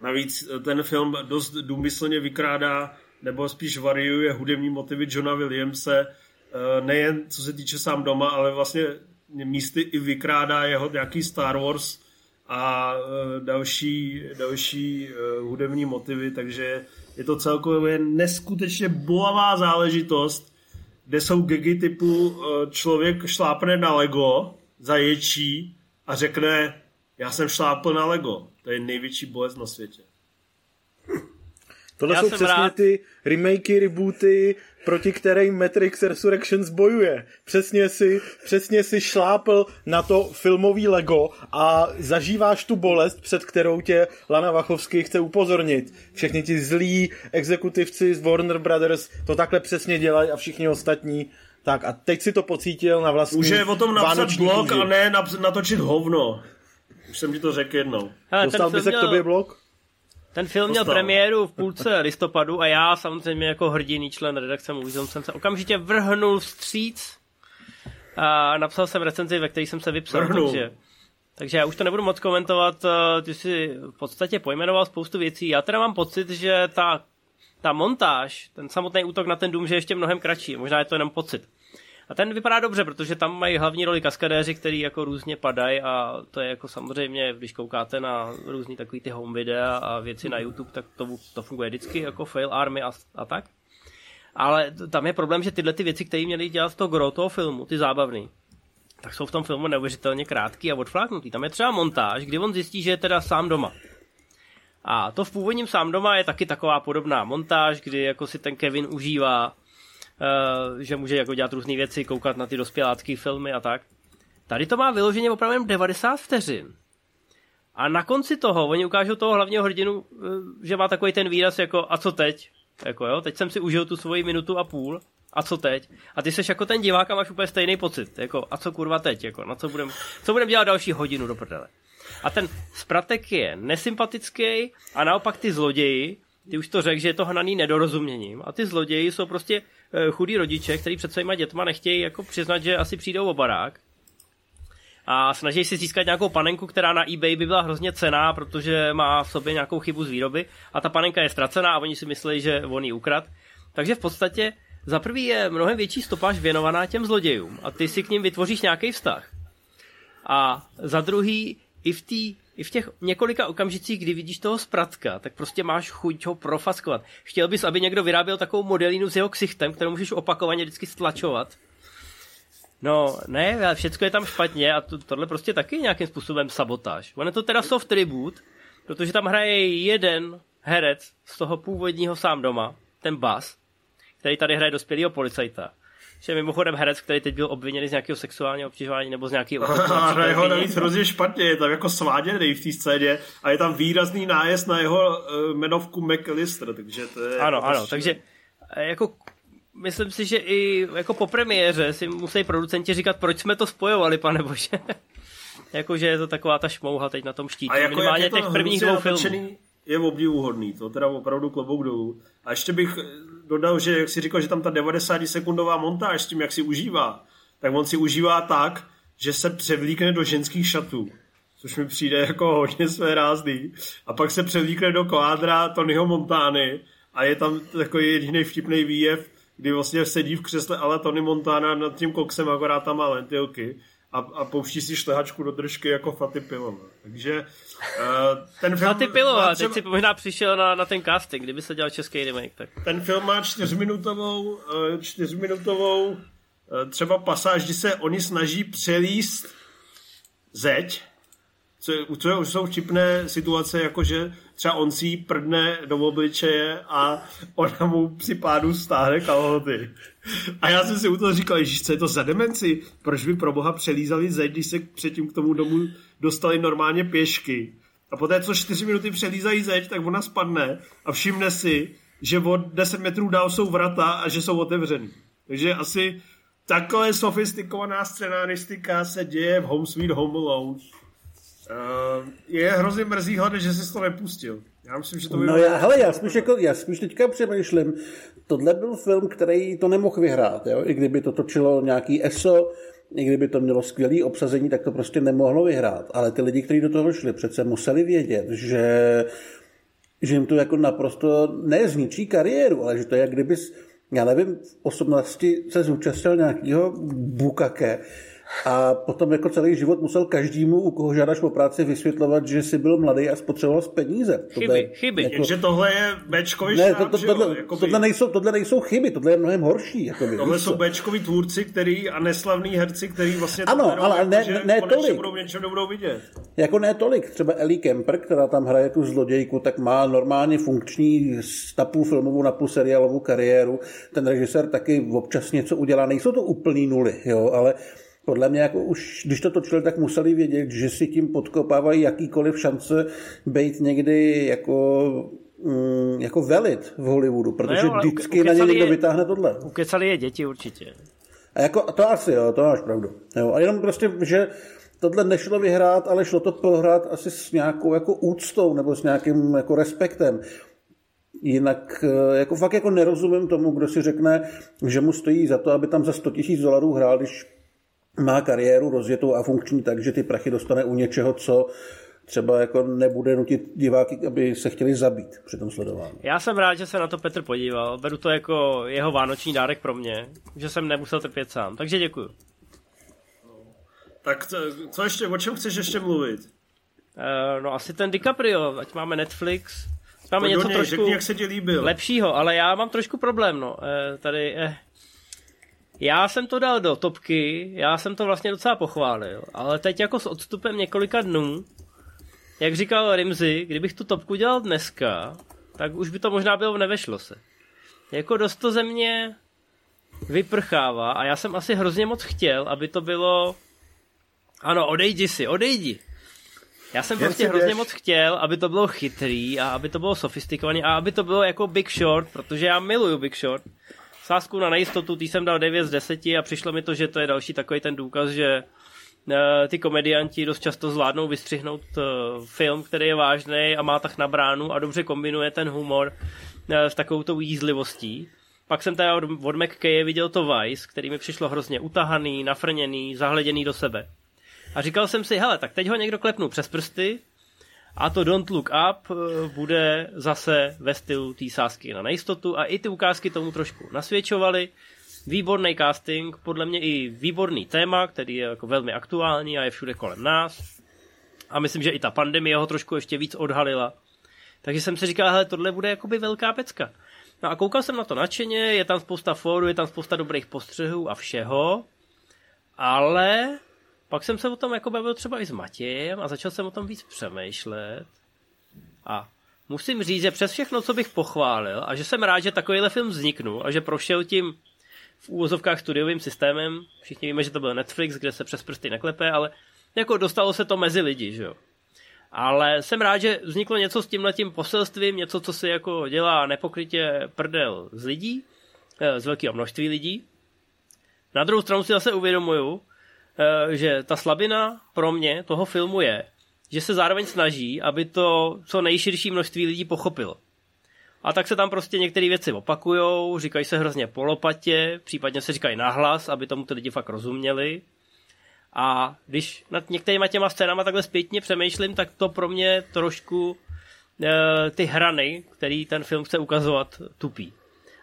navíc ten film dost důmyslně vykrádá nebo spíš variuje hudební motivy Johna Williamse, eh, nejen co se týče sám doma, ale vlastně místy i vykrádá jeho nějaký Star Wars a eh, další, další eh, hudební motivy, takže je to celkově neskutečně bolavá záležitost, kde jsou gigy typu člověk šlápne na Lego, zaječí a řekne já jsem šlápl na Lego. To je největší bolest na světě. Tohle Já jsou přesně rád. ty remakey, rebooty, proti kterým Matrix Resurrections bojuje. Přesně si, přesně si šlápl na to filmový Lego a zažíváš tu bolest, před kterou tě Lana Wachowski chce upozornit. Všechny ti zlí exekutivci z Warner Brothers to takhle přesně dělají a všichni ostatní. Tak a teď si to pocítil na vlastní Už je o tom napsat blog a ne natočit hovno. Už jsem ti to řekl jednou. Hele, Dostal by se měl... k tobě blog? Ten film měl premiéru v půlce listopadu a já samozřejmě jako hrdiný člen redakce Moviezone jsem se okamžitě vrhnul vstříc a napsal jsem recenzi, ve které jsem se vypsal. Takže, takže já už to nebudu moc komentovat, eh, ty si v podstatě pojmenoval spoustu věcí. Já teda mám pocit, že ta, ta montáž, ten samotný útok na ten dům, že je ještě mnohem kratší. Možná je to jenom pocit. A ten vypadá dobře, protože tam mají hlavní roli kaskadéři, který jako různě padají a to je jako samozřejmě, když koukáte na různý takový ty home videa a věci na YouTube, tak to, to funguje vždycky jako fail army a, a tak. Ale tam je problém, že tyhle ty věci, které měly dělat to gro toho filmu, ty zábavný, tak jsou v tom filmu neuvěřitelně krátký a odfláknutý. Tam je třeba montáž, kdy on zjistí, že je teda sám doma. A to v původním sám doma je taky taková podobná montáž, kdy jako si ten Kevin užívá že může jako dělat různé věci, koukat na ty dospělácké filmy a tak. Tady to má vyloženě opravdu jen 90 vteřin. A na konci toho, oni ukážou toho hlavního hrdinu, eh, že má takový ten výraz jako a co teď? Jako jo, teď jsem si užil tu svoji minutu a půl, a co teď? A ty seš jako ten divák a máš úplně stejný pocit, jako a co kurva teď, jako na co budem, co budem dělat další hodinu do prdele. A ten spratek je nesympatický a naopak ty zloději, ty už to řekl, že je to hnaný nedorozuměním a ty zloději jsou prostě Eh, chudí rodiče, který před svýma dětma nechtějí jako přiznat, že asi přijdou o barák a snaží si získat nějakou panenku, která na eBay by byla hrozně cená, protože má v sobě nějakou chybu z výroby a ta panenka je ztracená a oni si myslí, že on ji ukrad. Takže v podstatě za prvý je mnohem větší stopáž věnovaná těm zlodějům a ty si k ním vytvoříš nějaký vztah. A za druhý i v té i v těch několika okamžicích, kdy vidíš toho spratka, tak prostě máš chuť ho profaskovat. Chtěl bys, aby někdo vyráběl takovou modelínu s jeho ksichtem, kterou můžeš opakovaně vždycky stlačovat. No, ne, všechno je tam špatně a to, tohle prostě taky nějakým způsobem sabotáž. On je to teda soft reboot, protože tam hraje jeden herec z toho původního sám doma, ten Bas, který tady hraje dospělého policajta že mimochodem herec, který teď byl obviněný z nějakého sexuálního obtěžování nebo z nějakého A hraje ho navíc hrozně špatně, je tam jako sváděný v té scéně a je tam výrazný nájezd na jeho uh, jmenovku McAllister, takže to je... Ano, ano, takže eh, jako myslím si, že i jako po premiéře si musí producenti říkat, proč jsme to spojovali, pane bože. Jakože je to taková ta šmouha teď na tom štítě. A jako minimálně těch prvních dvou filmů. Je obdivuhodný, to teda opravdu klobouk dolů. A ještě bych dodal, že jak si říkal, že tam ta 90 sekundová montáž s tím, jak si užívá, tak on si užívá tak, že se převlíkne do ženských šatů. Což mi přijde jako hodně své rázný. A pak se převlíkne do kvádra Tonyho Montány a je tam takový jediný vtipný výjev, kdy vlastně sedí v křesle ale Tony Montana nad tím koksem, akorát tam má lentilky a, a pouští si šlehačku do držky jako Faty Pilova. Takže uh, ten film... Faty Pilova, třeba... teď si možná přišel na, na ten casting, kdyby se dělal český remake. Tak. Ten film má čtyřminutovou, uh, čtyřminutovou uh, třeba pasáž, kdy se oni snaží přelíst zeď, co, co už jsou vtipné situace, jakože třeba on si prdne do obličeje a ona mu při pádu stáhne kalhoty. A já jsem si u toho říkal, že co je to za demenci? Proč by pro boha přelízali zeď, když se předtím k tomu domu dostali normálně pěšky? A poté, co čtyři minuty přelízají zeď, tak ona spadne a všimne si, že od 10 metrů dál jsou vrata a že jsou otevřený. Takže asi takhle sofistikovaná scenaristika se děje v Home Sweet Home Alone. Uh, je hrozně mrzí hlavně, že jsi to nepustil. Já myslím, že to by No já, hele, já spíš, jako, já spíš teďka přemýšlím, tohle byl film, který to nemohl vyhrát, jo? i kdyby to točilo nějaký ESO, i kdyby to mělo skvělé obsazení, tak to prostě nemohlo vyhrát. Ale ty lidi, kteří do toho šli, přece museli vědět, že, že jim to jako naprosto ne zničí kariéru, ale že to je, jak kdyby, já nevím, v 18 se zúčastnil nějakého bukake, a potom jako celý život musel každému, u koho žádáš po práci, vysvětlovat, že jsi byl mladý a spotřeboval peníze. Chyby, chyby. Jako... Takže tohle je Bčkový ne, to, to, jo? tohle, Jakoby- tohle, nejsou, tohle nejsou chyby, tohle je mnohem horší. Jakoby, Tohle jsou co? Bčkoví tvůrci, který a neslavní herci, který vlastně to Ano, berou ale jako, ne- že ne konečně tolik. budou něčem nebudou vidět. Jako ne tolik. Třeba Ellie Kemper, která tam hraje tu zlodějku, tak má normálně funkční s- na půl filmovou, na půl seriálovou kariéru. Ten režisér taky občas něco udělá. Nejsou to úplný nuly, jo, ale podle mě jako už, když to točili, tak museli vědět, že si tím podkopávají jakýkoliv šance být někdy jako mm, jako velit v Hollywoodu, protože jo, ale vždycky na ně někdo je- vytáhne tohle. Ukecali je děti určitě. A jako, to asi jo, to máš pravdu. Jo, a jenom prostě, že tohle nešlo vyhrát, ale šlo to prohrát asi s nějakou jako úctou nebo s nějakým jako respektem. Jinak eh, jako fakt jako nerozumím tomu, kdo si řekne, že mu stojí za to, aby tam za 100 000 dolarů hrál, když má kariéru rozjetou a funkční tak, že ty prachy dostane u něčeho, co třeba jako nebude nutit diváky, aby se chtěli zabít při tom sledování. Já jsem rád, že se na to Petr podíval. Beru to jako jeho vánoční dárek pro mě, že jsem nemusel trpět sám. Takže děkuju. Tak to, co ještě, o čem chceš ještě mluvit? Uh, no asi ten DiCaprio, ať máme Netflix. Máme Pojď něco něj, trošku Řekni, jak se ti líbil. lepšího, ale já mám trošku problém, no. Uh, tady, eh. Já jsem to dal do topky, já jsem to vlastně docela pochválil, ale teď jako s odstupem několika dnů, jak říkal Rimzy, kdybych tu topku dělal dneska, tak už by to možná bylo nevešlo se. Jako dost to ze mě vyprchává a já jsem asi hrozně moc chtěl, aby to bylo ano, odejdi si, odejdi. Já jsem Jen prostě hrozně běž. moc chtěl, aby to bylo chytrý a aby to bylo sofistikovaný a aby to bylo jako Big Short, protože já miluju Big Short. Sázku na nejistotu, tý jsem dal 9 z 10 a přišlo mi to, že to je další takový ten důkaz, že eh, ty komedianti dost často zvládnou vystřihnout eh, film, který je vážný a má tak na bránu a dobře kombinuje ten humor eh, s takovou tou jízlivostí. Pak jsem teda od, McKaye viděl to Vice, který mi přišlo hrozně utahaný, nafrněný, zahleděný do sebe. A říkal jsem si, hele, tak teď ho někdo klepnul přes prsty a to Don't Look Up eh, bude zase ve stylu té sásky na nejistotu a i ty ukázky tomu trošku nasvědčovaly. Výborný casting, podle mě i výborný téma, který je jako velmi aktuální a je všude kolem nás. A myslím, že i ta pandemie ho trošku ještě víc odhalila. Takže jsem si říkal, hele, tohle bude jakoby velká pecka. No a koukal jsem na to nadšeně, je tam spousta fórů, je tam spousta dobrých postřehů a všeho, ale pak jsem se o tom jako bavil třeba i s Matějem a začal jsem o tom víc přemýšlet. A musím říct, že přes všechno, co bych pochválil a že jsem rád, že takovýhle film vzniknul a že prošel tím v úvozovkách studiovým systémem, všichni víme, že to byl Netflix, kde se přes prsty neklepe, ale jako dostalo se to mezi lidi, že jo. Ale jsem rád, že vzniklo něco s tímhletím poselstvím, něco, co si jako dělá nepokrytě prdel z lidí, eh, z velkého množství lidí. Na druhou stranu si zase uvědomuju, že ta slabina pro mě toho filmu je, že se zároveň snaží, aby to co nejširší množství lidí pochopilo. A tak se tam prostě některé věci opakujou, říkají se hrozně polopatě, případně se říkají nahlas, aby tomu ty lidi fakt rozuměli. A když nad některýma těma scénama takhle zpětně přemýšlím, tak to pro mě trošku e, ty hrany, který ten film chce ukazovat, tupí.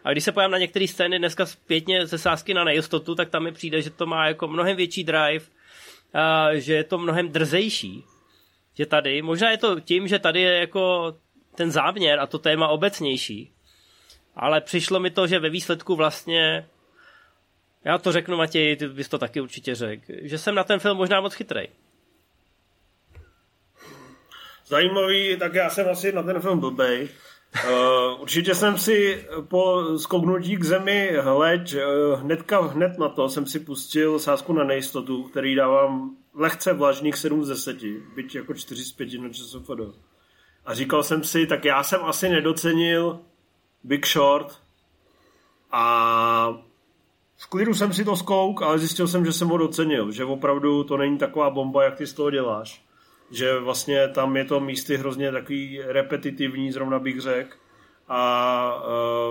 A když se pojám na některé scény dneska zpětně ze sásky na nejistotu, tak tam mi přijde, že to má jako mnohem větší drive, a že je to mnohem drzejší. Že tady, možná je to tím, že tady je jako ten záměr a to téma obecnější, ale přišlo mi to, že ve výsledku vlastně já to řeknu, Matěj, ty bys to taky určitě řekl, že jsem na ten film možná moc chytrej. Zajímavý, tak já jsem asi na ten film blbej. Uh, určitě jsem si po skoknutí k zemi hleď, uh, hnedka hned na to jsem si pustil sázku na nejistotu, který dávám lehce vlažných 7 z 10, byť jako 4 z 5 na ČSFD. A říkal jsem si, tak já jsem asi nedocenil Big Short a v klidu jsem si to zkouk, ale zjistil jsem, že jsem ho docenil, že opravdu to není taková bomba, jak ty z toho děláš. Že vlastně tam je to místy hrozně takový repetitivní, zrovna bych řekl. A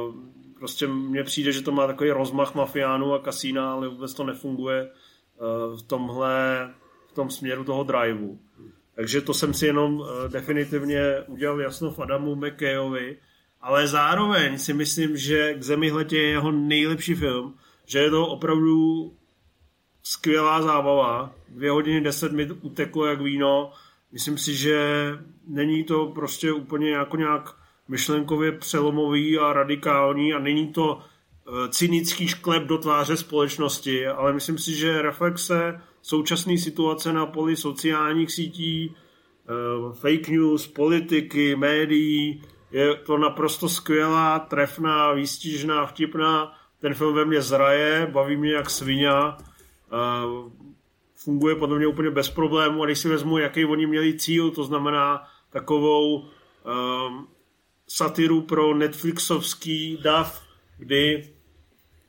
uh, prostě mně přijde, že to má takový rozmach mafiánů a kasína, ale vůbec to nefunguje uh, v tomhle, v tom směru toho driveu. Takže to jsem si jenom uh, definitivně udělal jasno v Adamu McKayovi, ale zároveň si myslím, že k zemi je jeho nejlepší film, že je to opravdu skvělá zábava. Dvě hodiny deset mi uteklo jak víno. Myslím si, že není to prostě úplně jako nějak myšlenkově přelomový a radikální a není to eh, cynický šklep do tváře společnosti, ale myslím si, že reflexe současné situace na poli sociálních sítí, eh, fake news, politiky, médií, je to naprosto skvělá, trefná, výstižná, vtipná. Ten film ve mně zraje, baví mě jak svině, funguje podle mě úplně bez problémů a když si vezmu, jaký oni měli cíl, to znamená takovou um, satiru pro Netflixovský DAF, kdy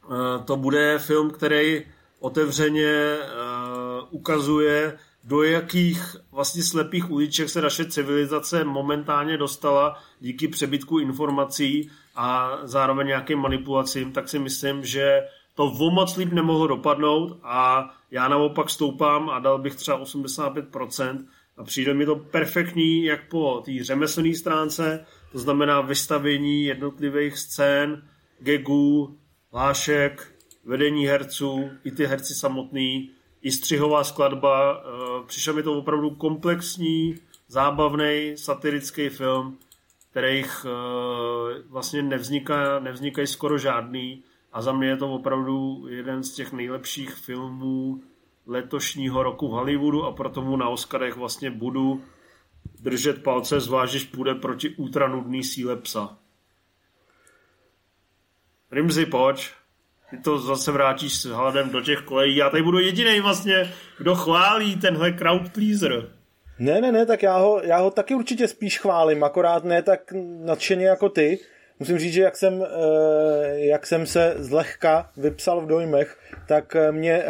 uh, to bude film, který otevřeně uh, ukazuje, do jakých vlastně slepých uliček se naše civilizace momentálně dostala díky přebytku informací a zároveň nějakým manipulacím, tak si myslím, že to o moc líp nemohlo dopadnout a já naopak stoupám a dal bych třeba 85% a přijde mi to perfektní jak po té řemeslné stránce, to znamená vystavění jednotlivých scén, gagů, lášek, vedení herců, i ty herci samotný, i střihová skladba. Eh, přišel mi to opravdu komplexní, zábavný, satirický film, kterých eh, vlastně nevzniká, nevznikají skoro žádný a za mě je to opravdu jeden z těch nejlepších filmů letošního roku v Hollywoodu a proto mu na Oscarech vlastně budu držet palce, zvlášť když půjde proti ultranudný síle psa. Rimzy, pojď. Ty to zase vrátíš s hladem do těch kolejí. Já tady budu jediný vlastně, kdo chválí tenhle crowd pleaser. Ne, ne, ne, tak já ho, já ho taky určitě spíš chválím, akorát ne tak nadšeně jako ty. Musím říct, že jak jsem, eh, jak jsem se zlehka vypsal v dojmech, tak mě,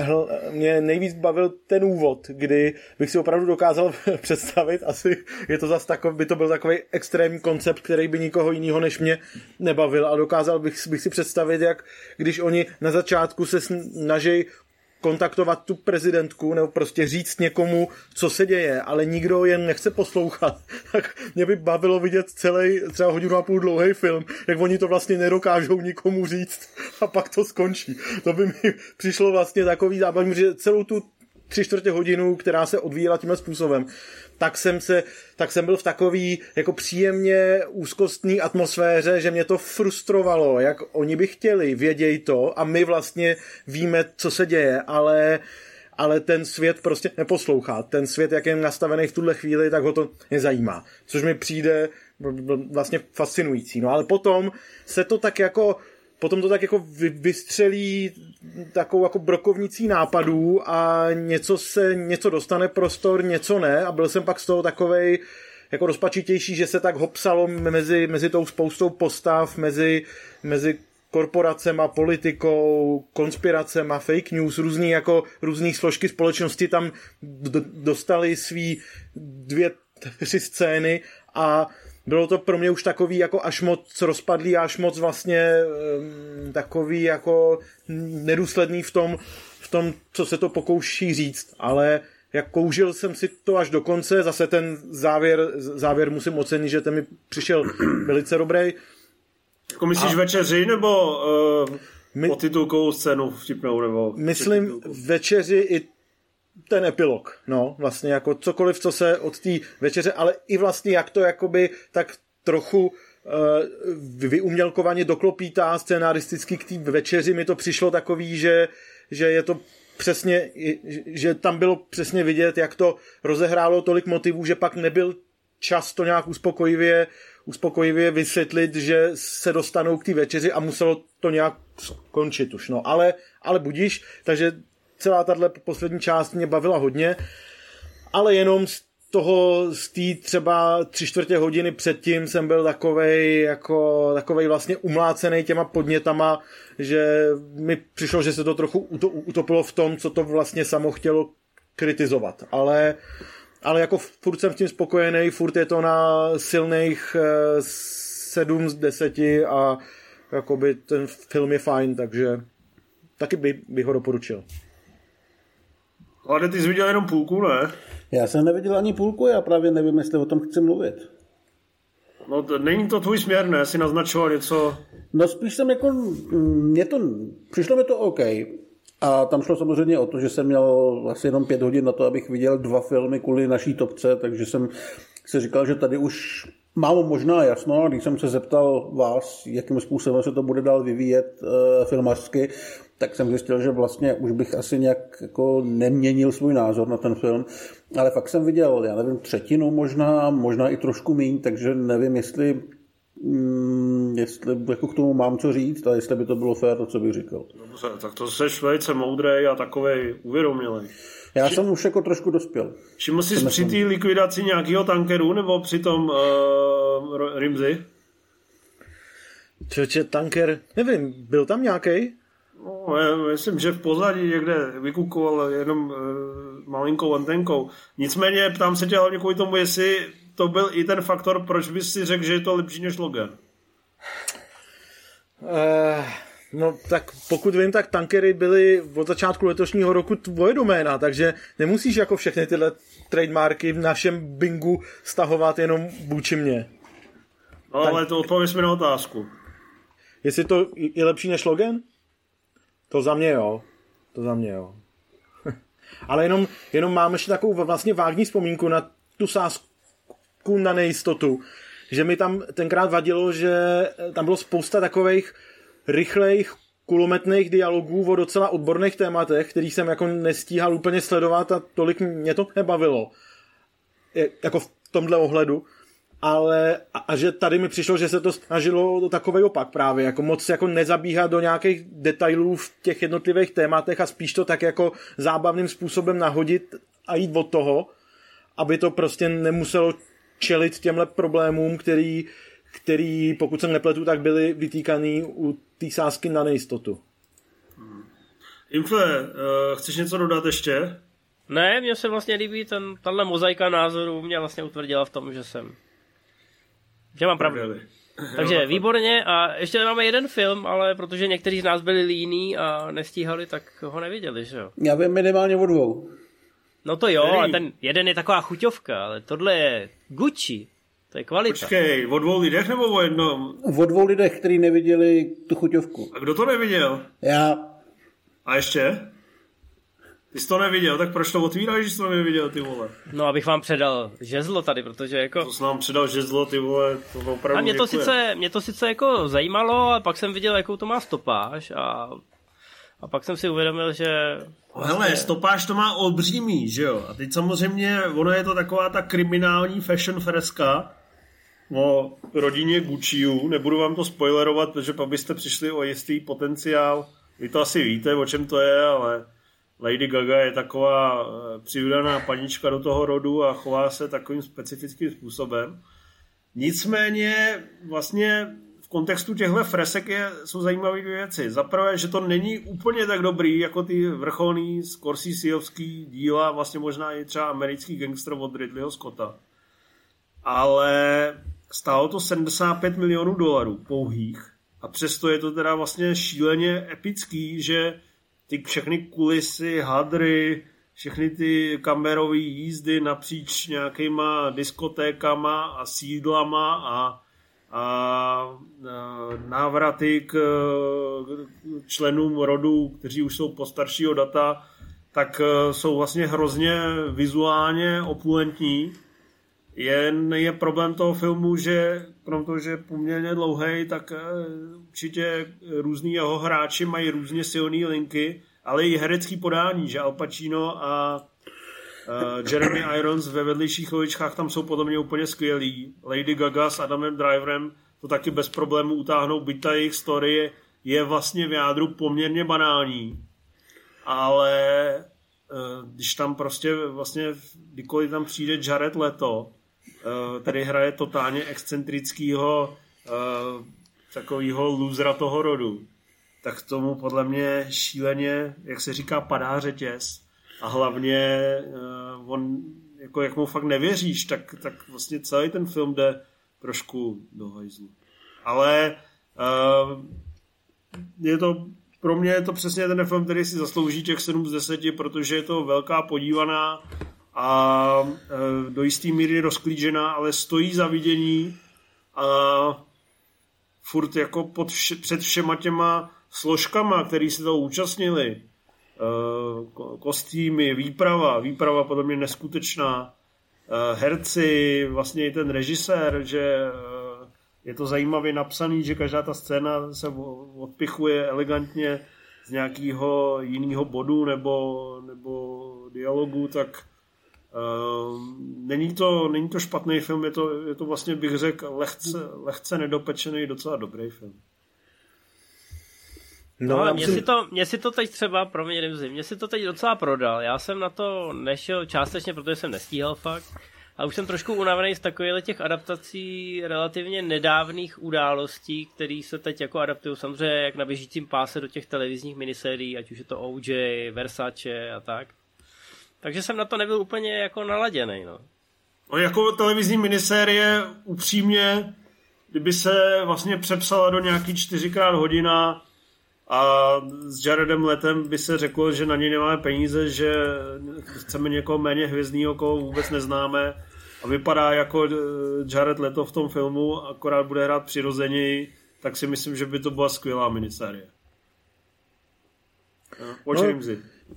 mě nejvíc bavil ten úvod, kdy bych si opravdu dokázal představit, asi je to zase takový, by to byl takový extrémní koncept, který by nikoho jiného než mě nebavil a dokázal bych, bych si představit, jak když oni na začátku se snaží kontaktovat tu prezidentku nebo prostě říct někomu, co se děje, ale nikdo jen nechce poslouchat, tak mě by bavilo vidět celý třeba hodinu a půl dlouhý film, jak oni to vlastně nedokážou nikomu říct a pak to skončí. To by mi přišlo vlastně takový zábavný, že celou tu tři čtvrtě hodinu, která se odvíjela tímhle způsobem, tak jsem, se, tak jsem byl v takový jako příjemně úzkostní atmosféře, že mě to frustrovalo, jak oni by chtěli, věděj to a my vlastně víme, co se děje, ale ale ten svět prostě neposlouchá. Ten svět, jak je nastavený v tuhle chvíli, tak ho to nezajímá. Což mi přijde vlastně fascinující. No ale potom se to tak jako potom to tak jako vystřelí takovou jako brokovnicí nápadů a něco se, něco dostane prostor, něco ne. A byl jsem pak z toho takovej jako rozpačitější, že se tak hopsalo mezi, mezi tou spoustou postav, mezi, mezi korporacema, politikou, konspiracema, fake news, různý jako různý složky společnosti tam d- dostali svý dvě, tři scény a bylo to pro mě už takový jako až moc rozpadlý, až moc vlastně um, takový jako nedůsledný v tom, v tom, co se to pokouší říct, ale jak koužil jsem si to až do konce, zase ten závěr, závěr musím ocenit, že ten mi přišel velice dobrý. Jako myslíš A... večeři nebo uh, my... po titulkovou scénu vtipnou? Nebo myslím večeři i ten epilog, no, vlastně jako cokoliv, co se od té večeře, ale i vlastně jak to jakoby tak trochu uh, vyumělkovaně doklopítá scénaristicky k té večeři, mi to přišlo takový, že, že je to přesně, že tam bylo přesně vidět, jak to rozehrálo tolik motivů, že pak nebyl čas to nějak uspokojivě, uspokojivě vysvětlit, že se dostanou k té večeři a muselo to nějak skončit už. No, ale, ale budíš, takže celá tahle poslední část mě bavila hodně, ale jenom z toho z té třeba tři čtvrtě hodiny předtím jsem byl takovej, jako, takovej vlastně umlácený těma podnětama, že mi přišlo, že se to trochu utopilo v tom, co to vlastně samo chtělo kritizovat. Ale, ale jako furt jsem s tím spokojený, furt je to na silných 7 z 10 a jakoby ten film je fajn, takže taky by, bych ho doporučil. Ale ty jsi viděl jenom půlku, ne? Já jsem neviděl ani půlku, já právě nevím, jestli o tom chci mluvit. No, to, není to tvůj směr, ne? Jsi naznačoval něco... No spíš jsem jako, mě to, přišlo mi to OK. A tam šlo samozřejmě o to, že jsem měl asi jenom pět hodin na to, abych viděl dva filmy kvůli naší topce, takže jsem si říkal, že tady už mám možná jasno, když jsem se zeptal vás, jakým způsobem se to bude dál vyvíjet e, filmařsky, tak jsem zjistil, že vlastně už bych asi nějak jako neměnil svůj názor na ten film, ale fakt jsem viděl, já nevím, třetinu možná, možná i trošku méně, takže nevím, jestli Mm, jestli jako k tomu mám co říct a jestli by to bylo fér, to, co bych říkal. Dobře, tak to jsi velice moudrý a takový uvědomělý. Já jsem už jako trošku dospěl. Všiml jsi při té likvidaci nějakého tankeru nebo při tom uh, Rimzy? Čoče, tanker, nevím, byl tam nějaký? No, já myslím, že v pozadí někde vykukoval jenom uh, malinkou antenkou. Nicméně ptám se tě hlavně kvůli tomu, jestli to byl i ten faktor, proč bys si řekl, že je to lepší než Logan. Uh, no tak pokud vím, tak tankery byly od začátku letošního roku tvoje doména, takže nemusíš jako všechny tyhle trademarky v našem bingu stahovat jenom vůči mě. No tak... ale to odpověď mi na otázku. Jestli to je lepší než Logan? To za mě jo. To za mě jo. ale jenom, jenom mám ještě takovou vlastně vágní vzpomínku na tu sásku na nejistotu. Že mi tam tenkrát vadilo, že tam bylo spousta takových rychlejch, kulometných dialogů o docela odborných tématech, který jsem jako nestíhal úplně sledovat a tolik mě to nebavilo. Je, jako v tomhle ohledu. Ale a, a že tady mi přišlo, že se to snažilo takový opak právě, jako moc jako nezabíhat do nějakých detailů v těch jednotlivých tématech a spíš to tak jako zábavným způsobem nahodit a jít od toho, aby to prostě nemuselo čelit těmhle problémům, který, který, pokud se nepletu, tak byly vytýkaný u té sázky na nejistotu. Hmm. Infle, uh, chceš něco dodat ještě? Ne, mně se vlastně líbí ten, tahle mozaika názorů mě vlastně utvrdila v tom, že jsem že mám pravdu. Takže výborně a ještě máme jeden film, ale protože někteří z nás byli líní a nestíhali, tak ho neviděli, že jo? Já vím minimálně o dvou. No to jo, ale ten jeden je taková chuťovka, ale tohle je Gucci. To je kvalita. Počkej, o dvou lidech nebo o jednom? O dvou lidech, kteří neviděli tu chuťovku. A kdo to neviděl? Já. A ještě? Ty jsi to neviděl, tak proč to otvíráš, že jsi to neviděl, ty vole? No, abych vám předal žezlo tady, protože jako... To jsi nám předal žezlo, ty vole, to opravdu A mě to, sice, mě to sice jako zajímalo, a pak jsem viděl, jakou to má stopáž a, a pak jsem si uvědomil, že Vlastně... Hele, stopáž to má obřímý, že jo? A teď samozřejmě, ono je to taková ta kriminální fashion freska o rodině Gucciů. Nebudu vám to spoilerovat, protože pak byste přišli o jistý potenciál. Vy to asi víte, o čem to je, ale Lady Gaga je taková eh, přivydaná panička do toho rodu a chová se takovým specifickým způsobem. Nicméně vlastně kontextu těchto fresek je, jsou zajímavé dvě věci. Za prvé, že to není úplně tak dobrý, jako ty vrcholný Scorseseovský díla, vlastně možná i třeba americký gangster od Ridleyho Scotta. Ale stálo to 75 milionů dolarů pouhých a přesto je to teda vlastně šíleně epický, že ty všechny kulisy, hadry, všechny ty kamerové jízdy napříč nějakýma diskotékama a sídlama a a návraty k členům rodu, kteří už jsou postaršího data, tak e, jsou vlastně hrozně vizuálně opulentní. Jen je problém toho filmu, že krom toho, že je poměrně dlouhý, tak e, určitě různí jeho hráči mají různě silné linky, ale i herecký podání, že Al Pacino a Uh, Jeremy Irons ve vedlejších lovičkách tam jsou podle mě úplně skvělí. Lady Gaga s Adamem Driverem to taky bez problémů utáhnou, byť ta jejich story je, vlastně v jádru poměrně banální. Ale když tam prostě vlastně, kdykoliv tam přijde Jared Leto, který hraje totálně excentrického takového lůzra toho rodu, tak tomu podle mě šíleně, jak se říká, padá řetěz a hlavně uh, on, jako jak mu fakt nevěříš, tak, tak vlastně celý ten film jde trošku do hajzlu. Ale uh, je to pro mě je to přesně ten film, který si zaslouží těch 7 z 10, protože je to velká podívaná a uh, do jisté míry rozklížená, ale stojí za vidění a furt jako pod vše, před všema těma složkama, který se toho účastnili, uh, kostýmy, výprava, výprava podle mě neskutečná, uh, herci, vlastně i ten režisér, že je to zajímavě napsaný, že každá ta scéna se odpichuje elegantně z nějakého jiného bodu nebo, nebo dialogu, tak není, to, není to špatný film, je to, je to vlastně, bych řekl, lehce, lehce nedopečený, docela dobrý film. No, no mě, si to, mě si to teď třeba, promiň, Rimzi, mě si to teď docela prodal. Já jsem na to nešel částečně, protože jsem nestíhal fakt. A už jsem trošku unavený z takových těch adaptací relativně nedávných událostí, které se teď jako adaptují samozřejmě jak na běžícím páse do těch televizních minisérií, ať už je to OJ, Versace a tak. Takže jsem na to nebyl úplně jako naladěný, no. no jako televizní minisérie upřímně, kdyby se vlastně přepsala do nějaký čtyřikrát hodina, a s Jaredem Letem by se řeklo, že na něj nemáme peníze, že chceme někoho méně hvězdného, koho vůbec neznáme a vypadá jako eh, Jared Leto v tom filmu, akorát bude hrát přirozeněji, tak si myslím, že by to byla skvělá minisérie. No, no,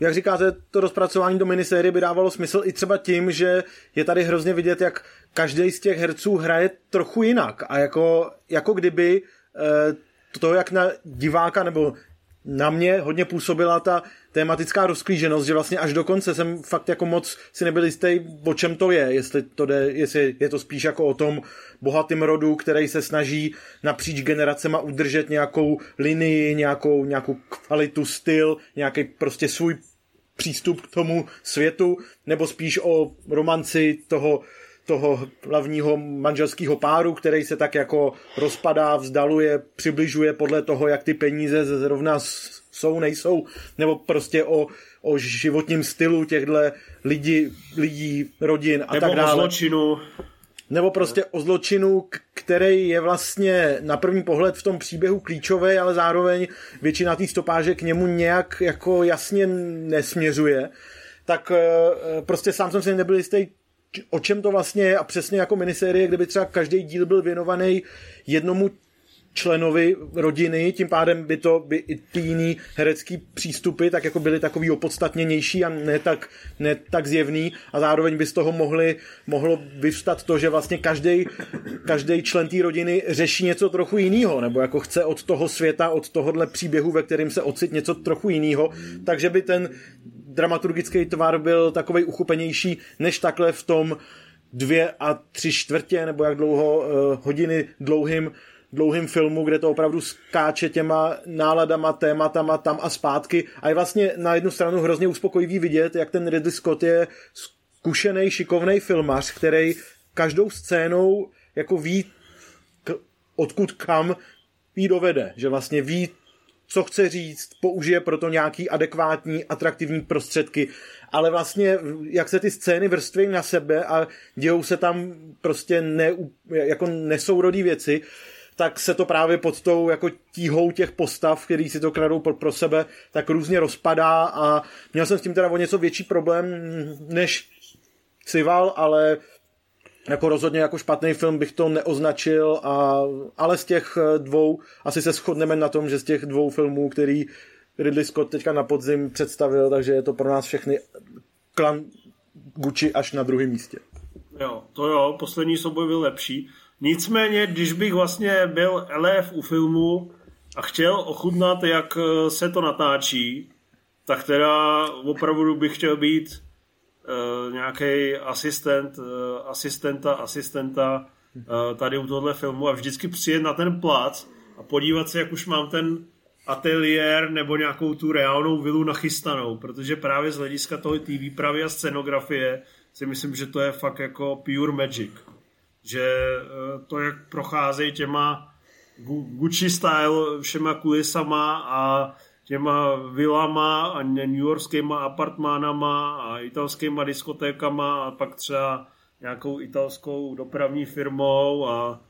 jak říkáte, to rozpracování do minisérie by dávalo smysl i třeba tím, že je tady hrozně vidět, jak každý z těch herců hraje trochu jinak. A jako, jako kdyby eh, to, jak na diváka nebo na mě hodně působila ta tématická rozklíženost, že vlastně až do konce jsem fakt jako moc si nebyl jistý, o čem to je, jestli, to jde, jestli je to spíš jako o tom bohatým rodu, který se snaží napříč generacema udržet nějakou linii, nějakou, nějakou kvalitu, styl, nějaký prostě svůj přístup k tomu světu, nebo spíš o romanci toho toho hlavního manželského páru, který se tak jako rozpadá, vzdaluje, přibližuje podle toho, jak ty peníze zrovna jsou, nejsou, nebo prostě o, o životním stylu těchto lidí, lidí, rodin a nebo tak dále. o zločinu. Nebo prostě o zločinu, který je vlastně na první pohled v tom příběhu klíčový, ale zároveň většina té stopáže k němu nějak jako jasně nesměřuje. Tak eh, prostě sám jsem si nebyl jistý, o čem to vlastně je a přesně jako minisérie, kdyby třeba každý díl byl věnovaný jednomu členovi rodiny, tím pádem by to by i ty jiný herecký přístupy tak jako byly takový opodstatněnější a ne tak, ne tak zjevný. A zároveň by z toho mohli, mohlo vyvstat to, že vlastně každý každý člen té rodiny řeší něco trochu jiného, nebo jako chce od toho světa, od tohohle příběhu, ve kterém se ocit něco trochu jiného, takže by ten dramaturgický tvar byl takovej uchupenější, než takhle v tom dvě a tři čtvrtě, nebo jak dlouho uh, hodiny dlouhým dlouhým filmu, kde to opravdu skáče těma náladama, tématama tam a zpátky. A je vlastně na jednu stranu hrozně uspokojivý vidět, jak ten Ridley Scott je zkušený, šikovný filmař, který každou scénou jako ví, k, odkud kam jí dovede. Že vlastně ví, co chce říct, použije proto nějaký adekvátní, atraktivní prostředky, ale vlastně jak se ty scény vrství na sebe a dějou se tam prostě ne, jako nesourodý věci, tak se to právě pod tou jako tíhou těch postav, který si to kradou pro, pro sebe, tak různě rozpadá a měl jsem s tím teda o něco větší problém než Cival, ale jako rozhodně jako špatný film bych to neoznačil, a, ale z těch eh, dvou, asi se shodneme na tom, že z těch dvou filmů, který Ridley Scott teďka na podzim představil, takže je to pro nás všechny klan Gucci až na druhém místě. Jo, to jo, poslední souboj byl lepší. Nicméně, když bych vlastně byl elef u filmu a chtěl ochutnat, jak eh, se to natáčí, tak teda opravdu bych chtěl být uh, nějaký asistent, uh, asistenta, asistenta uh, tady u tohle filmu a vždycky přijet na ten plac a podívat se, jak už mám ten ateliér nebo nějakou tu reálnou vilu nachystanou, protože právě z hlediska toho té výpravy a scenografie si myslím, že to je fakt jako pure magic. Že eh, to, jak procházejí těma Gucci style všema kulisama a těma vilama a New Yorkskýma apartmánama a italskýma diskotékama a pak třeba nějakou italskou dopravní firmou a,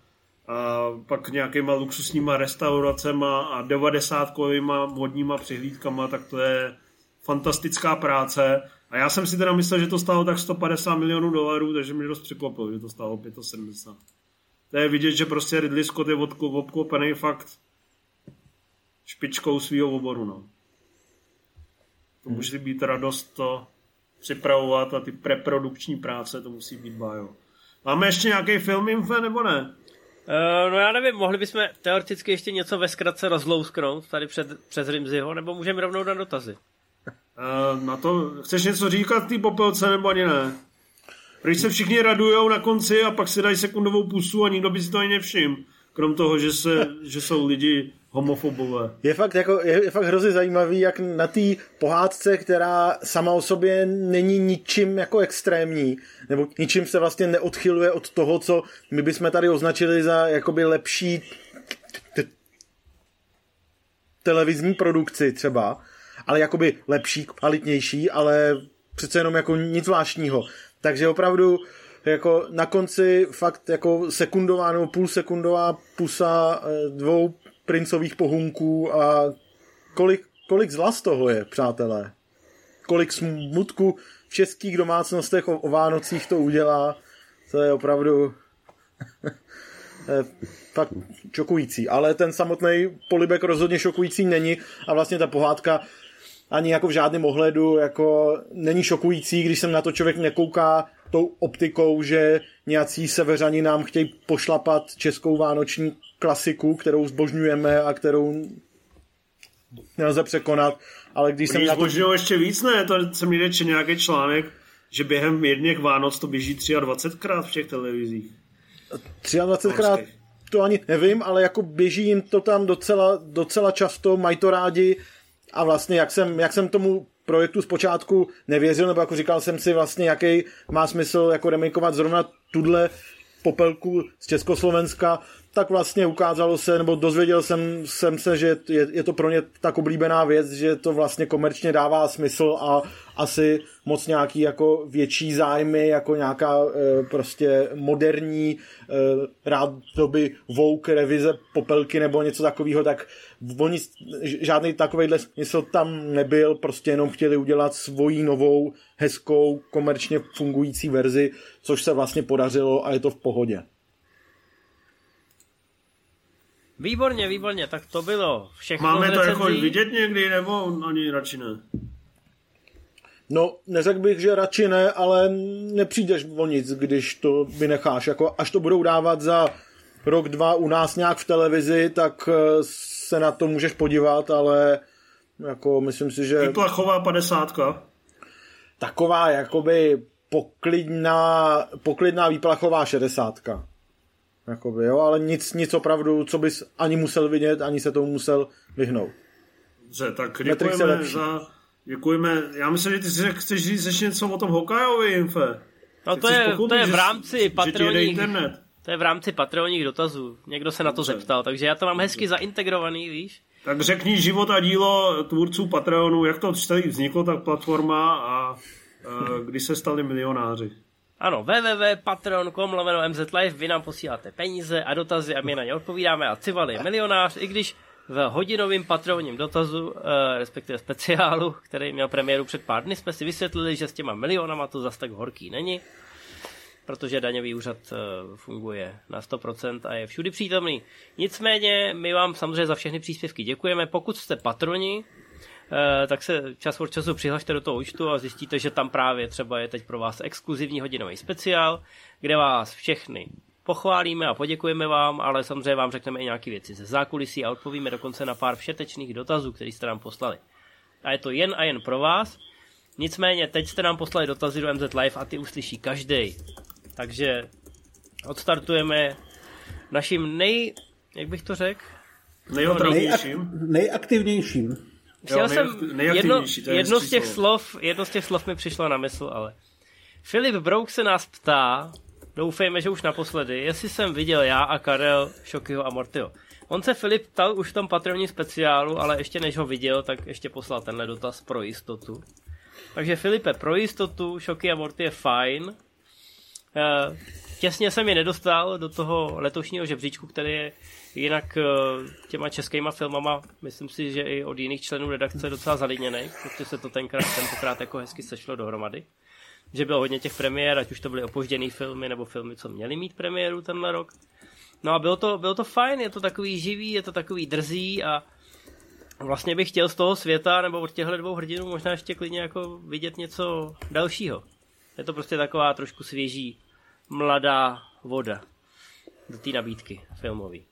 a pak nějakýma luxusníma restauracema a 90 kovýma vodníma přihlídkama, tak to je fantastická práce. A já jsem si teda myslel, že to stálo tak 150 milionů dolarů, takže mě dost překvapilo, že to stálo 75. To je vidět, že prostě Ridley Scott je obklopený fakt špičkou svého oboru. No. To hmm. musí být radost to připravovat a ty preprodukční práce, to musí být bajo. Máme ještě nějaký film info, nebo ne? Uh, no já nevím, mohli bychom teoreticky ještě něco ve zkratce rozlousknout tady před, přes Rimziho, nebo můžeme rovnou na dotazy? Uh, na to, chceš něco říkat té popelce, nebo ani ne? Když se všichni radujou na konci a pak si dají sekundovou pusu a nikdo by si to ani nevšiml. Krom toho, že, se, že jsou lidi homofobové. Je fakt, jako, je, je fakt hrozně zajímavý, jak na té pohádce, která sama o sobě není ničím jako extrémní, nebo ničím se vlastně neodchyluje od toho, co my bychom tady označili za jakoby lepší televizní produkci třeba, ale jakoby lepší, kvalitnější, ale přece jenom jako nic zvláštního. Takže opravdu jako na konci fakt jako sekundová nebo půlsekundová pusa eh, dvou princových pohunků a kolik, kolik zla z toho je, přátelé. Kolik smutku v českých domácnostech o, o Vánocích to udělá, to je opravdu fakt šokující. Ale ten samotný polibek rozhodně šokující není a vlastně ta pohádka ani jako v žádném ohledu jako není šokující, když se na to člověk nekouká tou optikou, že nějací severani nám chtějí pošlapat českou vánoční klasiku, kterou zbožňujeme a kterou nelze překonat, ale když jsem na to... ještě víc, ne? To jsem někde četl nějaký článek, že během jedněch Vánoc to běží 23krát v těch televizích. 23krát to ani nevím, ale jako běží jim to tam docela, docela často, mají to rádi a vlastně jak jsem, jak jsem tomu projektu zpočátku nevěřil, nebo jako říkal jsem si vlastně, jaký má smysl jako remakeovat zrovna tuhle popelku z Československa, tak vlastně ukázalo se, nebo dozvěděl jsem, jsem se, že je, je to pro ně tak oblíbená věc, že to vlastně komerčně dává smysl a asi moc nějaký jako větší zájmy, jako nějaká e, prostě moderní e, rád doby Vogue revize popelky nebo něco takového, tak oni žádný takovejhle smysl tam nebyl, prostě jenom chtěli udělat svoji novou, hezkou, komerčně fungující verzi, což se vlastně podařilo a je to v pohodě. Výborně, výborně, tak to bylo všechno Máme to jako vidět někdy, nebo ani radši ne? No, neřekl bych, že radši ne, ale nepřijdeš o nic, když to vynecháš. Jako, až to budou dávat za rok, dva u nás nějak v televizi, tak eh, se na to můžeš podívat, ale jako myslím si, že... Vyplachová padesátka. Taková jakoby poklidná, poklidná výplachová šedesátka. Jakoby, jo, ale nic, nic opravdu, co bys ani musel vidět, ani se tomu musel vyhnout. Dobře, tak děkujeme za... Děkujeme. Já myslím, že ty si chceš říct ještě něco o tom Hokajovi, Infe. No to je, to je v rámci patronních, to je v rámci patronních dotazů. Někdo se na to Dobře. zeptal, takže já to mám hezky zaintegrovaný, víš? Tak řekni život a dílo tvůrců Patreonu, jak to celý vzniklo, tak platforma a uh, kdy se stali milionáři. Ano, www.patreon.com lomeno mzlive, vy nám posíláte peníze a dotazy a my na ně odpovídáme a Cival je milionář, i když v hodinovém patronním dotazu, eh, respektive speciálu, který měl premiéru před pár dny, jsme si vysvětlili, že s těma milionama to zas tak horký není, protože daňový úřad eh, funguje na 100% a je všudy přítomný. Nicméně my vám samozřejmě za všechny příspěvky děkujeme. Pokud jste patroni, tak se čas od času přihlašte do toho účtu a zjistíte, že tam právě třeba je teď pro vás exkluzivní hodinový speciál, kde vás všechny pochválíme a poděkujeme vám, ale samozřejmě vám řekneme i nějaké věci ze zákulisí a odpovíme dokonce na pár všetečných dotazů, které jste nám poslali. A je to jen a jen pro vás. Nicméně teď jste nám poslali dotazy do MZ Live a ty uslyší každý. Takže odstartujeme naším nej, jak bych to řekl, Nejotravnějším. nejaktivnějším. Chtěl jsem jedno, jedno, z těch slov, jedno z těch slov mi přišlo na mysl, ale Filip Brouk se nás ptá, doufejme, že už naposledy, jestli jsem viděl já a Karel Šokyho a Mortyho. On se Filip ptal už v tom patronním speciálu, ale ještě než ho viděl, tak ještě poslal tenhle dotaz pro jistotu. Takže Filipe, pro jistotu, Šoky a Morty je fajn. Eh, těsně jsem je nedostal do toho letošního žebříčku, který je jinak eh, těma českýma filmama, myslím si, že i od jiných členů redakce docela zalidněný, protože se to tenkrát, tentokrát jako hezky sešlo dohromady. Že bylo hodně těch premiér, ať už to byly opožděné filmy, nebo filmy, co měly mít premiéru tenhle rok. No a bylo to, bylo to fajn, je to takový živý, je to takový drzý a vlastně bych chtěl z toho světa nebo od těchto dvou hrdinů možná ještě klidně jako vidět něco dalšího. Je to prostě taková trošku svěží, mladá voda do té nabídky filmový.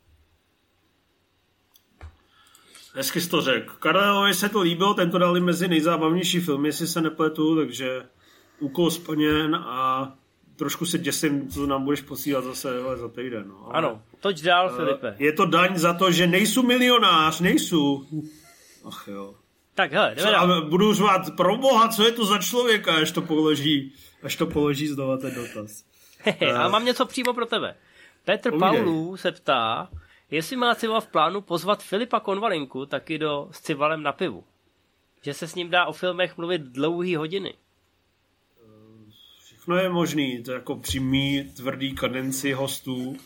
Hezky jsi to řekl. Karlovi se to líbilo, tento dali mezi nejzábavnější filmy, jestli se nepletu, takže úkol splněn a trošku se děsím, co nám budeš posílat zase za týden. No. Ale, ano, toč dál, uh, Filipe. Je to daň za to, že nejsou milionář, nejsou. Ach jo. Tak hele, jdeme dál. Budu řvát, pro boha, co je to za člověka, až to položí, až to položí znova ten dotaz. uh, a mám něco přímo pro tebe. Petr Paulů se ptá, jestli má Cival v plánu pozvat Filipa Konvalinku taky do s Civalem na pivu. Že se s ním dá o filmech mluvit dlouhý hodiny. Všechno je možný, to jako přímý tvrdý kadenci hostů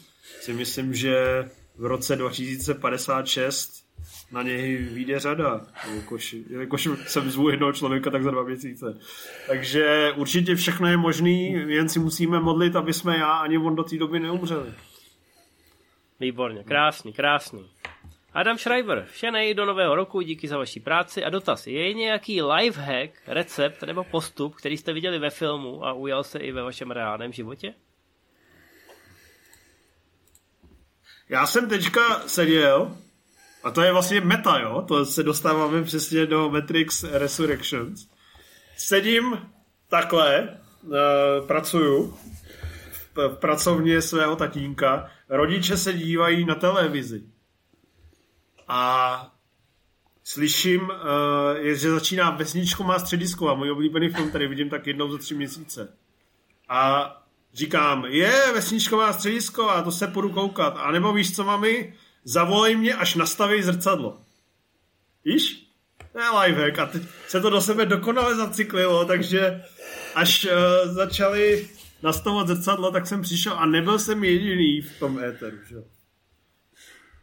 si myslím, že v roce 2056 na něj vyjde řada. Jakož, jakož jsem zvu jednoho člověka tak za dva měsíce. Takže určitě všechno je možný, jen si musíme modlit, aby jsme já ani on do té doby neumřeli. Výborně, krásný, krásný. Adam Schreiber, vše nej do nového roku, díky za vaši práci a dotaz. Je nějaký lifehack, recept nebo postup, který jste viděli ve filmu a ujal se i ve vašem reálném životě? Já jsem teďka seděl, a to je vlastně meta, jo? To se dostáváme přesně do Matrix Resurrections. Sedím takhle, uh, pracuju v, pracovně svého tatínka, rodiče se dívají na televizi. A slyším, uh, že začíná Vesničko má středisko a můj oblíbený film tady vidím tak jednou za tři měsíce. A říkám, je vesničková středisko a to se půjdu koukat. A nebo víš co, mami, zavolej mě, až nastaví zrcadlo. Víš? To je lifehack a teď se to do sebe dokonale zacyklilo, takže až uh, začali nastavovat zrcadlo, tak jsem přišel a nebyl jsem jediný v tom éteru. Že?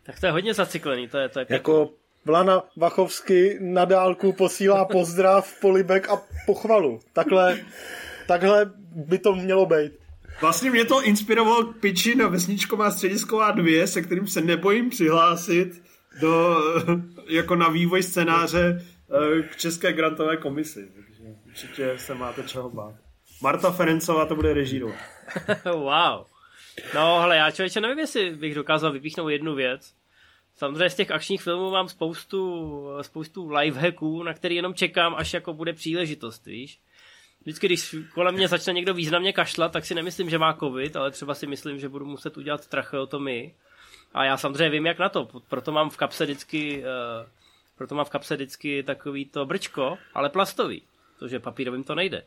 Tak to je hodně zacyklený, to je, to je pěkný. Jako Vlana Vachovsky na dálku posílá pozdrav, polibek a pochvalu. Takhle, takhle by to mělo být. Vlastně mě to inspirovalo k piči na Vesničková středisková 2, se kterým se nebojím přihlásit do, jako na vývoj scénáře eh, k České grantové komisi. Takže určitě se máte čeho bát. Marta Ferencová to bude režírovat. wow. No, hele, já člověče nevím, jestli bych dokázal vypíchnout jednu věc. Samozřejmě z těch akčních filmů mám spoustu, spoustu lifehacků, na který jenom čekám, až jako bude příležitost, víš. Vždycky, když kolem mě začne někdo významně kašlat, tak si nemyslím, že má covid, ale třeba si myslím, že budu muset udělat tracheotomii. A já samozřejmě vím, jak na to. Proto mám v kapse vždycky, uh, proto mám v kapse vždycky takový to brčko, ale plastový. Protože papírovým to nejde.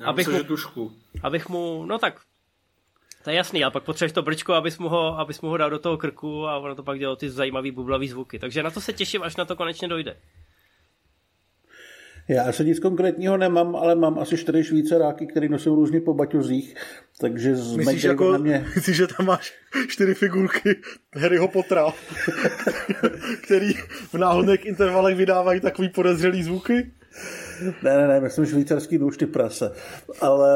Já abych myslím, mu, tušku. Abych mu, no tak, to je jasný, ale pak potřebuješ to brčko, abys mu, ho, abys mu ho dal do toho krku a ono to pak dělalo ty zajímavý bublavý zvuky. Takže na to se těším, až na to konečně dojde. Já se nic konkrétního nemám, ale mám asi čtyři švýcaráky, který nosí různě po baťozích, takže z myslíš, jako, na mě... myslíš, že tam máš čtyři figurky Harryho Pottera, který v náhodných intervalech vydávají takový podezřelý zvuky? Ne, ne, ne, myslím švýcarský nůž ty prase. Ale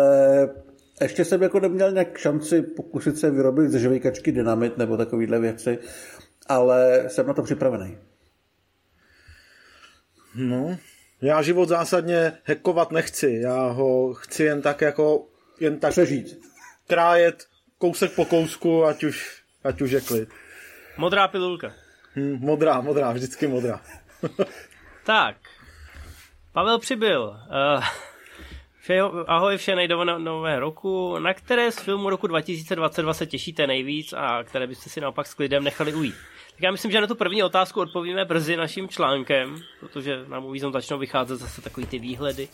ještě jsem jako neměl nějak šanci pokusit se vyrobit ze žvejkačky dynamit nebo takovýhle věci, ale jsem na to připravený. No, já život zásadně hekovat nechci. Já ho chci jen tak jako jen tak přežít. Krájet kousek po kousku, ať už, ať už je klid. Modrá pilulka. Hm, modrá, modrá, vždycky modrá. tak. Pavel přibyl. Uh, Vše, ahoj vše do no, nové roku. Na které z filmu roku 2022 se těšíte nejvíc a které byste si naopak s klidem nechali ujít? Tak já myslím, že na tu první otázku odpovíme brzy naším článkem, protože nám uvíznou začnou vycházet zase takový ty výhledy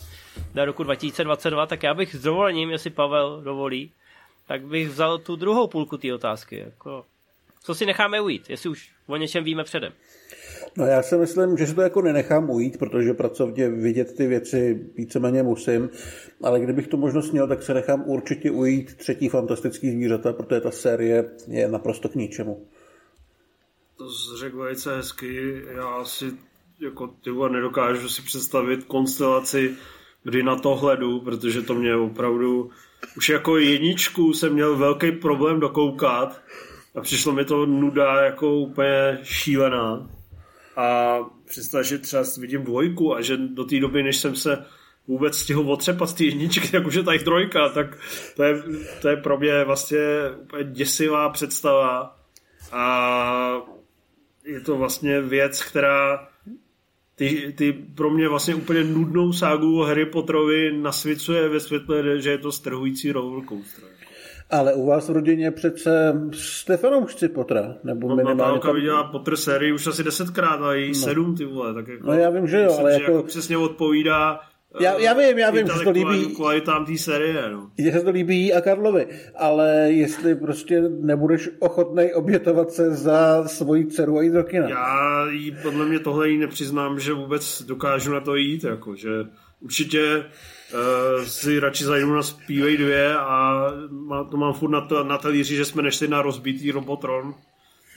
do roku 2022, tak já bych s dovolením, jestli Pavel dovolí, tak bych vzal tu druhou půlku té otázky. Jako, co si necháme ujít, jestli už o něčem víme předem. No já si myslím, že si to jako nenechám ujít, protože pracovně vidět ty věci víceméně musím, ale kdybych tu možnost měl, tak se nechám určitě ujít třetí fantastický zvířata, protože ta série je naprosto k ničemu. To řekl velice hezky. Já si jako ty nedokážu si představit konstelaci, kdy na to hledu, protože to mě opravdu už jako jedničku jsem měl velký problém dokoukat a přišlo mi to nuda jako úplně šílená. A představ, že třeba vidím dvojku a že do té doby, než jsem se vůbec stihl otřepat z té jedničky, tak už je tady trojka, tak to je, to je pro mě vlastně úplně děsivá představa a je to vlastně věc, která ty, ty pro mě vlastně úplně nudnou ságu o Harry Potterovi nasvěcuje ve světle, že je to strhující rollercoaster. Ale u vás v rodině přece Stefano už chci Pottera, nebo no, minimálně... Natálka tam... viděla Potter sérii už asi desetkrát a jí no. sedm, ty vole, tak jako... No já vím, že jo, myslím, ale že jako... jako... přesně odpovídá já, já vím, já vím, že to líbí. Kvalitám té série, no. Že se to líbí a Karlovi, ale jestli prostě nebudeš ochotný obětovat se za svoji dceru a jít do kina. Já jí, podle mě tohle jí nepřiznám, že vůbec dokážu na to jít, jako, že určitě uh, si radši zajdu na Speedway 2 a má, to mám furt na, to, na talíři, že jsme nešli na rozbitý Robotron.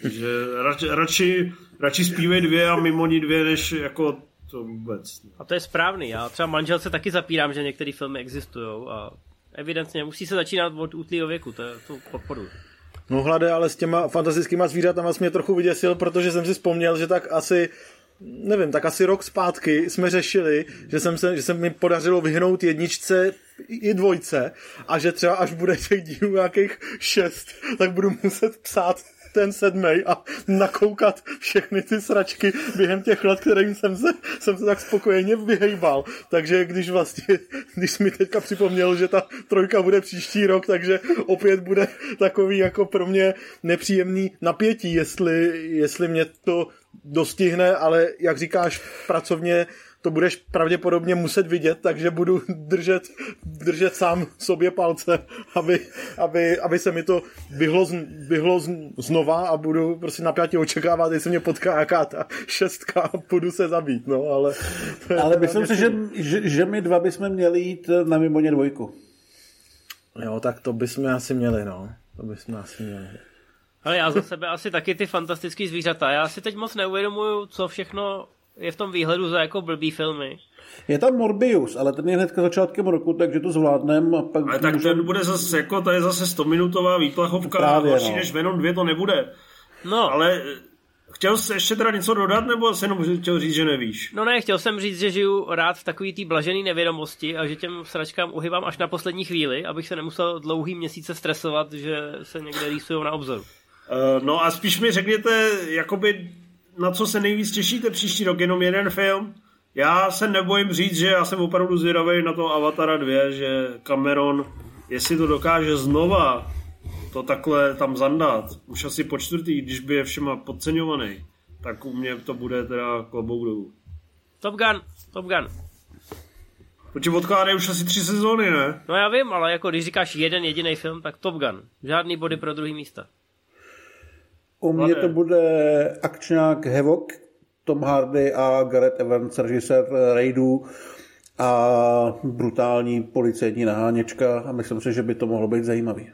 Takže radši, radši, radši Speedway 2 a mimo ní dvě, než jako to vůbec. A to je správný. Já třeba manželce taky zapírám, že některé filmy existují a evidentně musí se začínat od útlýho věku, to, je, to podporuji. No hlade, ale s těma fantastickýma zvířatama mě trochu vyděsil, protože jsem si vzpomněl, že tak asi nevím, tak asi rok zpátky jsme řešili, že, jsem se, že se mi podařilo vyhnout jedničce i dvojce a že třeba až bude těch dílů nějakých šest, tak budu muset psát ten sedmý a nakoukat všechny ty sračky během těch let, kterým jsem se, jsem se tak spokojeně vyhejbal. Takže když vlastně, když mi teďka připomněl, že ta trojka bude příští rok, takže opět bude takový jako pro mě nepříjemný napětí, jestli, jestli mě to dostihne, ale jak říkáš, pracovně to budeš pravděpodobně muset vidět, takže budu držet, držet sám sobě palce, aby, aby, aby se mi to vyhlo, vyhlo znova a budu prostě napjatě očekávat, jestli mě potká jaká ta šestka a budu se zabít, no, ale... Ale myslím si, že, že, že my dva bychom měli jít na Mimoně dvojku. Jo, tak to bychom asi měli, no. To bychom asi měli. Ale já za sebe asi taky ty fantastické zvířata. Já si teď moc neuvědomuju, co všechno je v tom výhledu za jako blbý filmy. Je tam Morbius, ale ten je hnedka začátkem roku, takže to zvládnem. A pak ale tak můžem... ten bude zase, jako, to je zase 100 minutová výplachovka, Právě, horší no. než Venom 2 to nebude. No. Ale eh, Chtěl jsi ještě teda něco dodat, nebo se jenom chtěl říct, že nevíš? No ne, chtěl jsem říct, že žiju rád v takový té blažené nevědomosti a že těm sračkám uhybám až na poslední chvíli, abych se nemusel dlouhý měsíce stresovat, že se někde rýsují na obzoru. Uh, no a spíš mi řekněte, jakoby na co se nejvíc těšíte příští rok? Jenom jeden film? Já se nebojím říct, že já jsem opravdu zvědavý na to Avatara 2, že Cameron, jestli to dokáže znova to takhle tam zandat, už asi po čtvrtý, když by je všema podceňovaný, tak u mě to bude teda klobouk dolů. Top Gun, Top Gun. Počkej, odkládají už asi tři sezóny, ne? No já vím, ale jako když říkáš jeden jediný film, tak Top Gun. Žádný body pro druhý místa. U mě to bude akčňák Hevok, Tom Hardy a Gareth Evans, režisér Raidů a brutální policejní naháněčka a myslím si, že by to mohlo být zajímavý.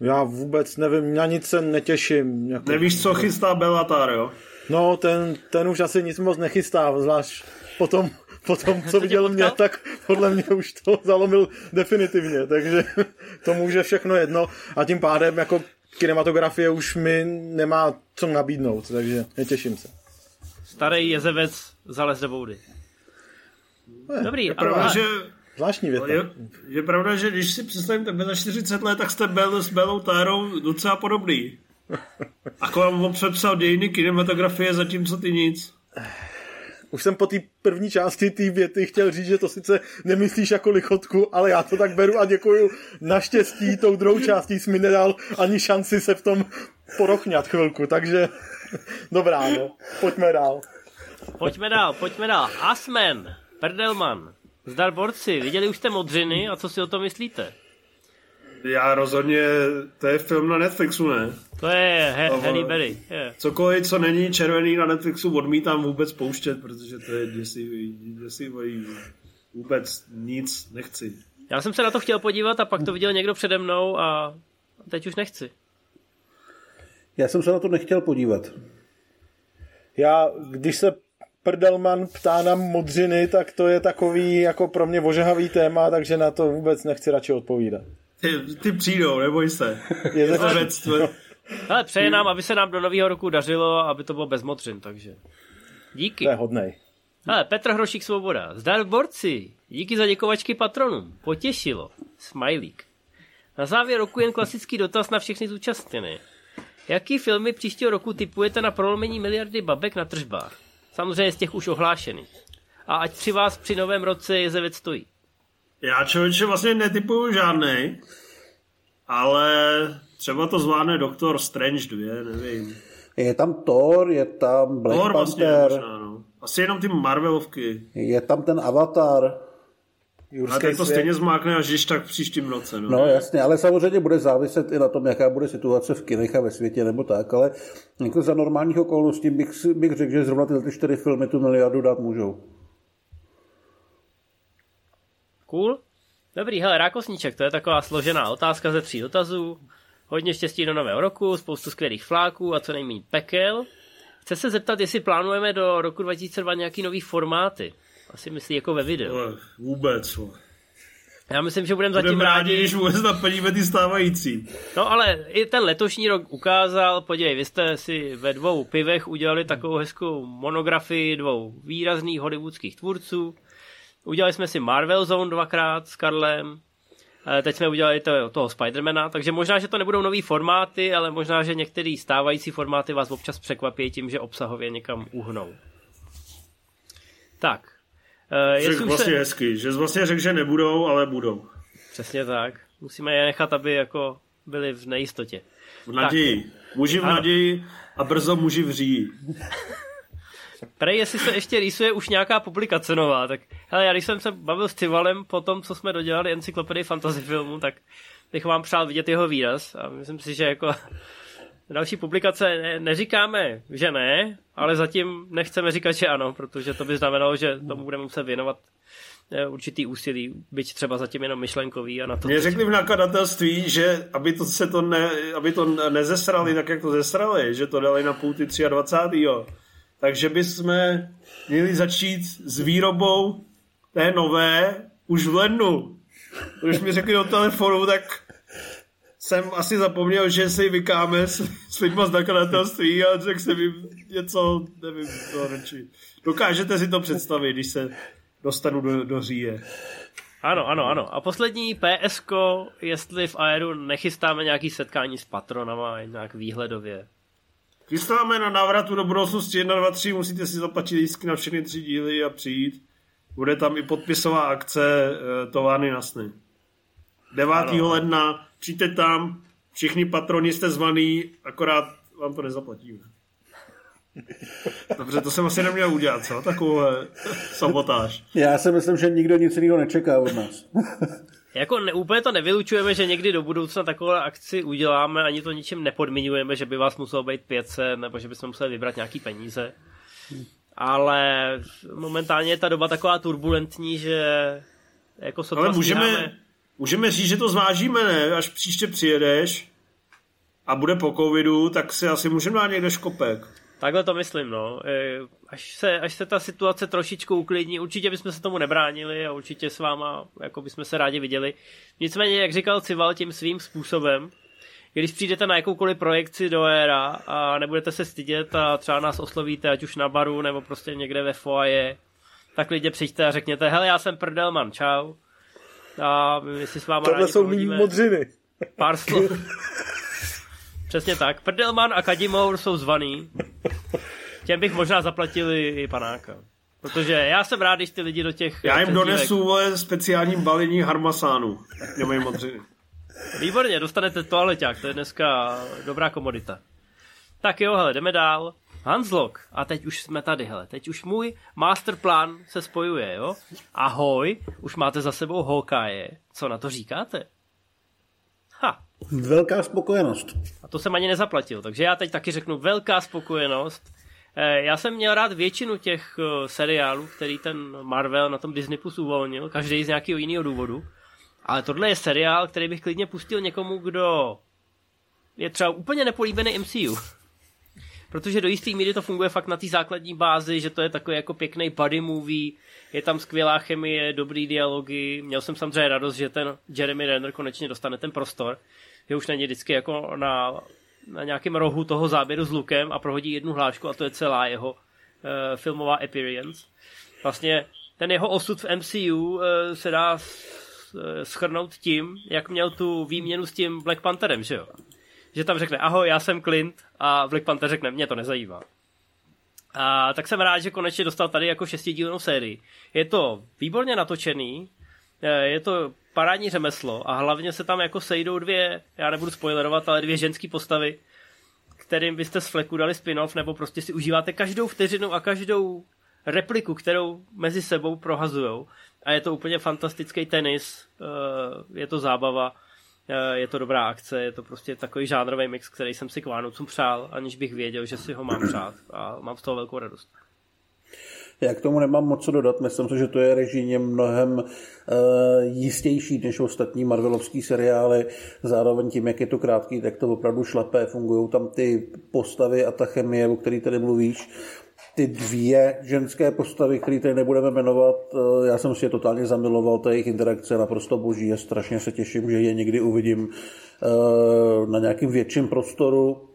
Já vůbec nevím, na nic se netěším. Jako... Nevíš, co chystá Bellatar, jo? No, ten, ten už asi nic moc nechystá, zvlášť potom, potom co viděl mě, tak podle mě už to zalomil definitivně, takže to může všechno jedno a tím pádem jako kinematografie už mi nemá co nabídnout, takže netěším se. Starý jezevec zalez do boudy. Dobrý, je pravda, že Zvláštní věta. Je, je, pravda, že když si představím tebe za 40 let, tak jste byl s Belou Tárou docela podobný. Ako vám on přepsal dějiny kinematografie, zatímco ty nic. Už jsem po té první části té věty chtěl říct, že to sice nemyslíš jako lichotku, ale já to tak beru a děkuju. Naštěstí tou druhou částí jsi mi nedal ani šanci se v tom porochňat chvilku, takže dobrá, no. Pojďme dál. Pojďme dál, pojďme dál. Asmen, Perdelman, zdar borci, viděli už jste modřiny a co si o tom myslíte? Já rozhodně, to je film na Netflixu, ne? To je he- Halle Berry. Je. Cokoliv, co není červený na Netflixu, odmítám vůbec pouštět, protože to je děsivý, děsivý vůbec nic nechci. Já jsem se na to chtěl podívat a pak to viděl někdo přede mnou a teď už nechci. Já jsem se na to nechtěl podívat. Já, když se Prdelman ptá na modřiny, tak to je takový jako pro mě ožehavý téma, takže na to vůbec nechci radši odpovídat. Ty, ty přijdou, neboj se. Je to tvo- Ale přeje nám, aby se nám do nového roku dařilo, aby to bylo bez modřin, takže díky. To je hodnej. Ale Petr Hrošík Svoboda. Zdar borci. Díky za děkovačky patronům. Potěšilo. Smajlík. Na závěr roku jen klasický dotaz na všechny zúčastněné. Jaký filmy příštího roku typujete na prolomení miliardy babek na tržbách? Samozřejmě z těch už ohlášených. A ať při vás při novém roce jezevec stojí. Já člověče vlastně netypuju žádnej, ale třeba to zvládne Doktor Strange 2, nevím. Je tam Thor, je tam Black Thor vlastně, Panther, možná, no. Asi jenom ty Marvelovky. je tam ten Avatar. Ale Jurský tak to svět. stejně zmákne až když tak v příštím roce. No. No jasně, ale samozřejmě bude záviset i na tom, jaká bude situace v kinech a ve světě nebo tak, ale jako za normálních okolností bych, bych řekl, že zrovna tyhle ty čtyři filmy tu miliardu dát můžou. Cool? Dobrý, hele, rákosníček, to je taková složená otázka ze tří dotazů. Hodně štěstí do nového roku, spoustu skvělých fláků a co nejméně pekel. Chce se zeptat, jestli plánujeme do roku 2002 nějaký nový formáty. Asi myslí jako ve videu. Ale vůbec. Já myslím, že budeme zatím rádi. když vůbec naplníme ty stávající. No ale i ten letošní rok ukázal, podívej, vy jste si ve dvou pivech udělali takovou hezkou monografii dvou výrazných hollywoodských tvůrců. Udělali jsme si Marvel Zone dvakrát s Karlem. Eh, Teď jsme udělali to, toho Spidermana, takže možná, že to nebudou nový formáty, ale možná, že některé stávající formáty vás občas překvapí tím, že obsahově někam uhnou. Tak. Eh, Řekl už vlastně se... hezky, že jsi vlastně řekl, že nebudou, ale budou. Přesně tak. Musíme je nechat, aby jako byli v nejistotě. V naději. Muži v Ano. naději a brzo muži v říji. Prej, jestli se ještě rýsuje už nějaká publikace nová, tak hele, já když jsem se bavil s Civalem po tom, co jsme dodělali encyklopedii fantasy filmu, tak bych vám přál vidět jeho výraz a myslím si, že jako další publikace ne, neříkáme, že ne, ale zatím nechceme říkat, že ano, protože to by znamenalo, že tomu budeme muset věnovat eh, určitý úsilí, byť třeba zatím jenom myšlenkový a na to Mě řekli v nakladatelství, že aby to, se to, ne, aby to nezesrali tak, jak to zesrali, že to dali na půl ty 23. Takže bychom měli začít s výrobou té nové už v lednu. Když mi řekli do telefonu, tak jsem asi zapomněl, že si vykáme s, s lidma z nakladatelství a řekl jsem jim něco, nevím, co radši. Dokážete si to představit, když se dostanu do, do říje. Ano, ano, ano. A poslední PSK, jestli v Aeru nechystáme nějaký setkání s patronama, nějak výhledově. Chystáme na návratu do budoucnosti 1, 2, 3, musíte si zaplatit lístky na všechny tři díly a přijít. Bude tam i podpisová akce e, Továrny na sny. 9. Ano. ledna, přijďte tam, všichni patroni jste zvaný, akorát vám to nezaplatíme. Dobře, to jsem asi neměl udělat, co? Takovou sabotáž. Já si myslím, že nikdo nic jiného nečeká od nás. Jako ne, úplně to nevylučujeme, že někdy do budoucna takové akci uděláme, ani to ničem nepodmiňujeme, že by vás muselo být 500, nebo že bychom museli vybrat nějaký peníze. Ale momentálně je ta doba taková turbulentní, že jako sotva Ale můžeme, stíháme. můžeme říct, že to zvážíme, ne? Až příště přijedeš a bude po covidu, tak si asi můžeme dát někde škopek. Takhle to myslím, no. E, Až se, až se ta situace trošičku uklidní, určitě bychom se tomu nebránili a určitě s váma jako bychom se rádi viděli. Nicméně, jak říkal Cival tím svým způsobem, když přijdete na jakoukoliv projekci do éra a nebudete se stydět a třeba nás oslovíte, ať už na baru nebo prostě někde ve foaje, tak lidi přijďte a řekněte, hele, já jsem Prdelman, čau. A my si s váma Tohle rádi jsou mý modřiny. pár slov. Přesně tak. Prdelman a Kadimour jsou zvaný. Těm bych možná zaplatil i panáka. Protože já jsem rád, když ty lidi do těch... Já jim donesu vole, speciální balení harmasánu. Nemají modřiny. Výborně, dostanete toaleťák, to je dneska dobrá komodita. Tak jo, hele, jdeme dál. Hanslok, a teď už jsme tady, hele, teď už můj masterplan se spojuje, jo? Ahoj, už máte za sebou Hawkeye, co na to říkáte? Velká spokojenost. a to jsem ani nezaplatil, takže já teď taky řeknu velká spokojenost. Eh, Já jsem měl rád většinu těch eh, seriálů, který ten Marvel na tom Disney Plus uvolnil, každý z nějakého jiného důvodu. Ale tohle je seriál, který bych klidně pustil někomu, kdo je třeba úplně nepolíbený MCU. Protože do jisté míry to funguje fakt na té základní bázi, že to je takový jako pěkný buddy movie, je tam skvělá chemie, dobrý dialogy. Měl jsem samozřejmě radost, že ten Jeremy Renner konečně dostane ten prostor, že už není vždycky jako na, na nějakém rohu toho záběru s lukem a prohodí jednu hlášku a to je celá jeho uh, filmová appearance. Vlastně ten jeho osud v MCU uh, se dá s- eh, schrnout tím, jak měl tu výměnu s tím Black Pantherem, že jo? Že tam řekne, ahoj, já jsem Clint a Black Panther řekne, mě to nezajímá. A tak jsem rád, že konečně dostal tady jako šestidílnou sérii. Je to výborně natočený, eh, je to parádní řemeslo a hlavně se tam jako sejdou dvě, já nebudu spoilerovat, ale dvě ženské postavy, kterým byste z fleku dali spin-off, nebo prostě si užíváte každou vteřinu a každou repliku, kterou mezi sebou prohazujou. A je to úplně fantastický tenis, eh, je to zábava, eh, je to dobrá akce, je to prostě takový žánrový mix, který jsem si k Vánocům přál, aniž bych věděl, že si ho mám přát a mám z toho velkou radost. Já k tomu nemám moc co dodat. Myslím si, že to je režijně mnohem uh, jistější než ostatní Marvelovský seriály. Zároveň tím, jak je to krátký, tak to opravdu šlapé. Fungují tam ty postavy a ta chemie, o který tady mluvíš. Ty dvě ženské postavy, které tady nebudeme jmenovat, eh, já jsem si je totálně zamiloval, ta jejich interakce je naprosto boží a strašně se těším, že je někdy uvidím eh, na nějakým větším prostoru.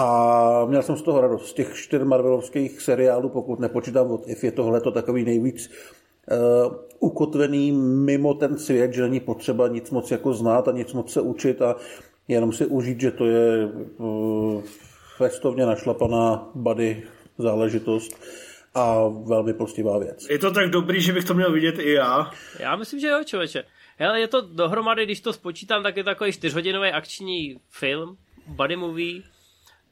A měl jsem z toho radost. Z těch čtyř Marvelovských seriálů, pokud nepočítám od If, je tohle to takový nejvíc uh, ukotvený mimo ten svět, že není potřeba nic moc jako znát a nic moc se učit a jenom si užít, že to je uh, festovně našlapaná body záležitost a velmi postivá věc. Je to tak dobrý, že bych to měl vidět i já. Já myslím, že jo, člověče. Hele, je to dohromady, když to spočítám, tak je to takový čtyřhodinový akční film, buddy movie.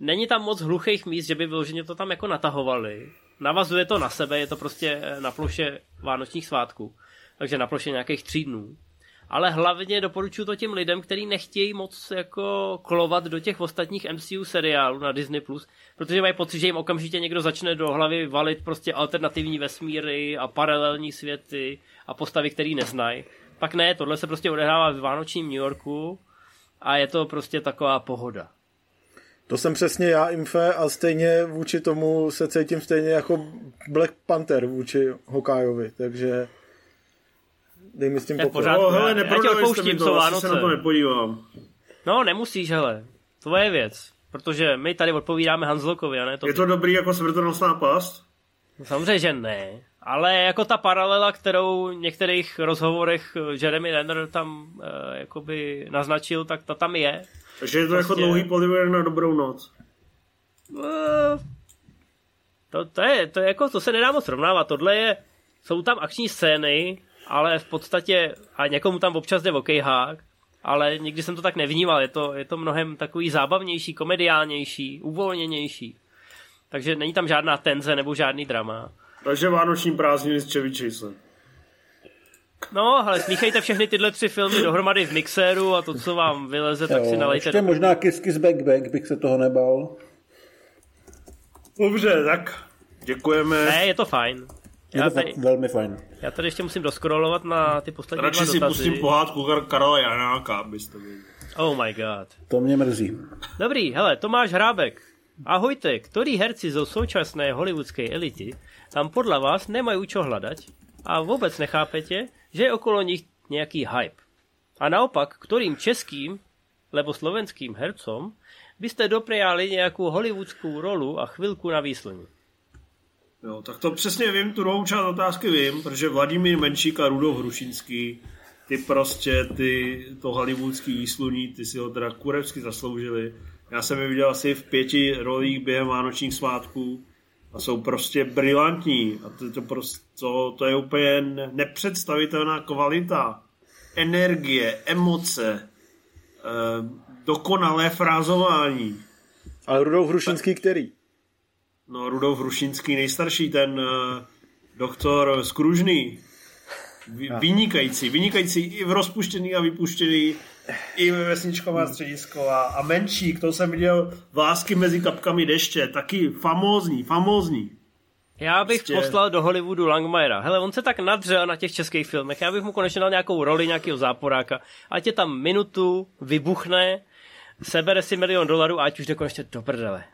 Není tam moc hluchých míst, že by vyloženě to tam jako natahovali. Navazuje to na sebe, je to prostě eh, na ploše vánočních svátků. Takže na ploše nějakých tří dnů. Ale hlavně doporučuji to těm lidem, kteří nechtějí moc jako klovat do těch ostatních MCU seriálů na Disney+, protože mají pocit, že jim okamžitě někdo začne do hlavy valit prostě alternativní vesmíry a paralelní světy a postavy, který neznají. Pak ne, tohle se prostě odehrává v Vánočním New Yorku a je to prostě taková pohoda. To jsem přesně já, Imfe, a stejně vůči tomu se cítím stejně jako Black Panther vůči Hokajovi, takže dej mi s tím To je pokoj. pořád- No, já- hele, já tě neprodali jste odpouštím, to, asi se Vánoce. na to nepodívám. No, nemusíš, hele. Tvoje věc. Protože my tady odpovídáme Hanslokovi, a ne to. Je to dobrý jako smrtonosná past? No, Samozřejmě, že ne. Ale jako ta paralela, kterou v některých rozhovorech Jeremy Renner tam e, jakoby naznačil, tak ta tam je. Takže je to jako Prostě- dlouhý poliver na dobrou noc. Eh, To, to, je, to, je jako, to se nedá moc srovnávat. Tohle je, jsou tam akční scény, ale v podstatě, a někomu tam občas jde okejhák, ale nikdy jsem to tak nevnímal. Je to, je to mnohem takový zábavnější, komediálnější, uvolněnější. Takže není tam žádná tenze nebo žádný drama. Takže vánoční prázdniny s Chevy Chase. No, ale smíchejte všechny tyhle tři filmy dohromady v mixéru a to, co vám vyleze, tak si Jo, nalejte. ještě možná Kiss Kiss Back Back bych se toho nebal. Dobře, tak děkujeme. Ne, je to fajn. Je Já to tady, velmi fajn. já tady ještě musím doskrolovat na ty poslední Radši dva si dotazy. pustím pohádku Kar- Karla Janáka, abyste věděli. Oh my god. To mě mrzí. Dobrý, hele, Tomáš Hrábek. Ahojte, ktorí herci zo současné hollywoodskej elity tam podľa vás nemajú čo hľadať a vôbec nechápete, že je okolo nich nejaký hype. A naopak, ktorým českým, lebo slovenským hercom by ste dopriali nejakú hollywoodskou rolu a chvilku na výslní. Jo, tak to přesně vím, tu druhou část otázky vím, protože Vladimír Menšík a Rudolf Hrušínský, ty prostě, ty, to hollywoodský výsluní, ty si ho teda kurevsky zasloužili. Já jsem je viděl asi v pěti rolích během vánočních svátků a jsou prostě brilantní a to, to, prostě, to, to je úplně nepředstavitelná kvalita energie, emoce, eh, dokonalé frázování. Ale Rudolf Hrušinský který? No, Rudolf Hrušinský nejstarší, ten uh, doktor Skružný. Vynikající, vynikající i v rozpuštěný a vypuštěný, i ve vesničková středisko a, a menší, to jsem viděl vlásky mezi kapkami deště, taky famózní, famózní. Já bych prostě... poslal do Hollywoodu Langmajera. Hele, on se tak nadřel na těch českých filmech. Já bych mu konečně dal nějakou roli nějakého záporáka. Ať je tam minutu, vybuchne, sebere si milion dolarů a ať už jde konečně do prdele.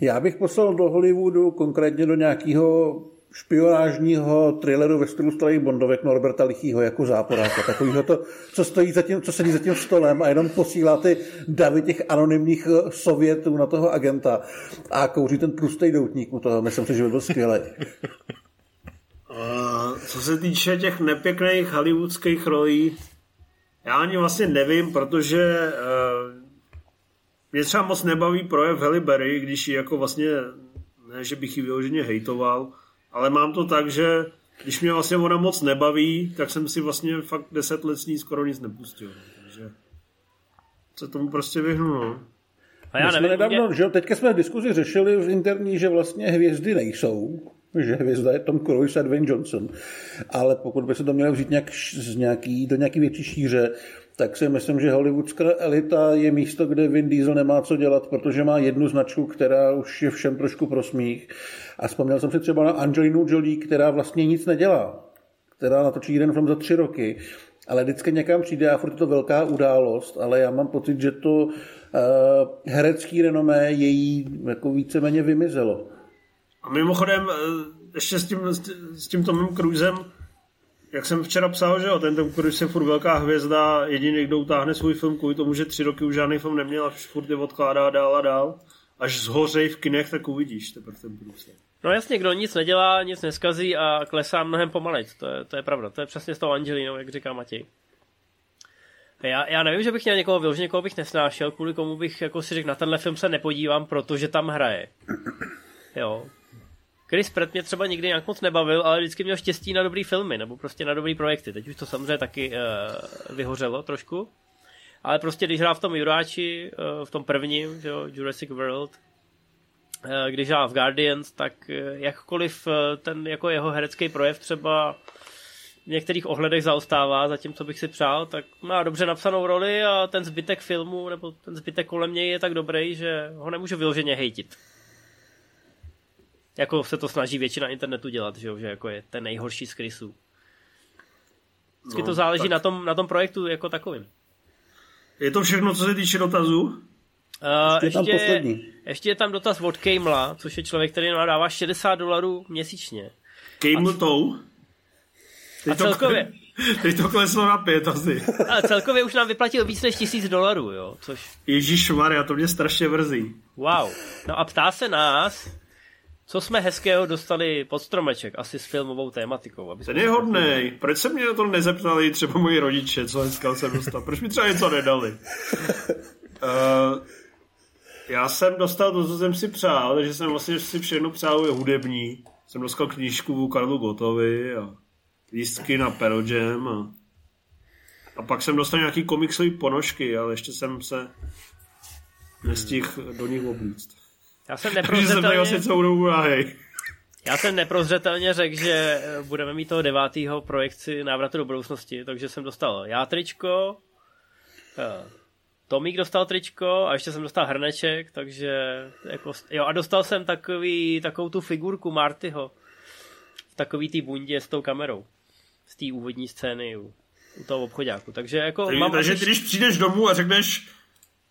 Já bych poslal do Hollywoodu, konkrétně do nějakého špionážního thrilleru ve stylu starých Bondovek Norberta Lichýho jako záporáka. Takovýho to, co, stojí za tím, co sedí za tím stolem a jenom posílá ty davy těch anonymních eh, sovětů na toho agenta a kouří ten tlustý doutník u toho. Myslím si, že by byl skvělý. co se týče těch nepěkných hollywoodských rolí, já ani vlastně nevím, protože uh, mě třeba moc nebaví projev Halle Berry, když ji jako vlastně, ne, že bych ji vyloženě hejtoval, ale mám to tak, že když mě vlastně ona moc nebaví, tak jsem si vlastně fakt deset let s ní skoro nic nepustil. Takže se tomu prostě vyhnu, no. A já nevím, nedávno, mě... že teďka jsme v diskuzi řešili v interní, že vlastně hvězdy nejsou, že hvězda je Tom Cruise a Dwayne Johnson. Ale pokud by se to mělo vzít nějak, z nějaký, do nějaký větší šíře, tak si myslím, že hollywoodská elita je místo, kde Vin Diesel nemá co dělat, protože má jednu značku, která už je všem trošku prosmích. A vzpomněl jsem si třeba na Angelinu Jolie, která vlastně nic nedělá, která natočí jeden film za tři roky, ale vždycky někam přijde a furt je to velká událost, ale já mám pocit, že to uh, herecký renomé její jako víceméně vymizelo. A mimochodem, eh, ještě s tím, s tím Tomem Cruzem, jak jsem včera psal, že jo, ten Tom Cruise je furt velká hvězda, jediný, kdo utáhne svůj film kvůli tomu, že tři roky už žádný film neměl a furt je odkládá dál a dál. Až zhořej v kinech, tak uvidíš teprve ten Cruise. No jasně, kdo nic nedělá, nic neskazí a klesá mnohem pomalejc, to je, to je pravda, to je přesně s tou Angelínou, jak říká Matěj. Já, já nevím, že bych měl někoho vyloženě, někoho bych nesnášel, kvůli komu bych jako si řekl, na tenhle film se nepodívám, protože tam hraje. Jo, Chris Pratt mě třeba nikdy nějak moc nebavil, ale vždycky měl štěstí na dobrý filmy, nebo prostě na dobrý projekty. Teď už to samozřejmě taky uh, vyhořelo trošku. Ale prostě když hrál v tom Juráči, uh, v tom prvním, jo, Jurassic World, uh, když hrál v Guardians, tak uh, jakkoliv uh, ten jako jeho herecký projev třeba v některých ohledech zaostává za tím, co bych si přál, tak má dobře napsanou roli a ten zbytek filmu nebo ten zbytek kolem něj je tak dobrý, že ho nemůžu vyloženě hejtit jako se to snaží většina internetu dělat, že, jo? že jako je ten nejhorší z Chrisů. Vždycky no, to záleží na tom, na tom projektu jako takovým. Je to všechno, co se týče dotazů? Uh, ještě, ještě, ještě je tam dotaz od Kejmla, což je člověk, který nám dává 60 dolarů měsíčně. Kejml a... a celkově... To, teď to kleslo na pět asi. Ale celkově už nám vyplatil víc než tisíc dolarů, jo, což... Ježíš Maria, to mě strašně vrzí. Wow. No a ptá se nás, co jsme hezkého dostali pod stromeček, asi s filmovou tématikou. Aby Ten je hodnej. Proč se mě na to nezeptali třeba moji rodiče, co hezkého jsem dostal? Proč mi třeba něco nedali? uh, já jsem dostal to, co jsem si přál, takže jsem vlastně si všechno přál je hudební. Jsem dostal knížku Karlu Gotovi a lístky na Pearl Jam a, a pak jsem dostal nějaký komiksový ponožky, ale ještě jsem se nestihl do nich oblíct. Já jsem neprozřetelně... celou dobu Já jsem neprozřetelně řekl, že budeme mít toho devátého projekci návratu do budoucnosti, takže jsem dostal já tričko, eh, Tomík dostal tričko a ještě jsem dostal hrneček, takže jako, jo a dostal jsem takový, takovou tu figurku Martyho v takový té bundě s tou kamerou z té úvodní scény u, u toho obchodáku. Takže jako takže, mám takže asi... když přijdeš domů a řekneš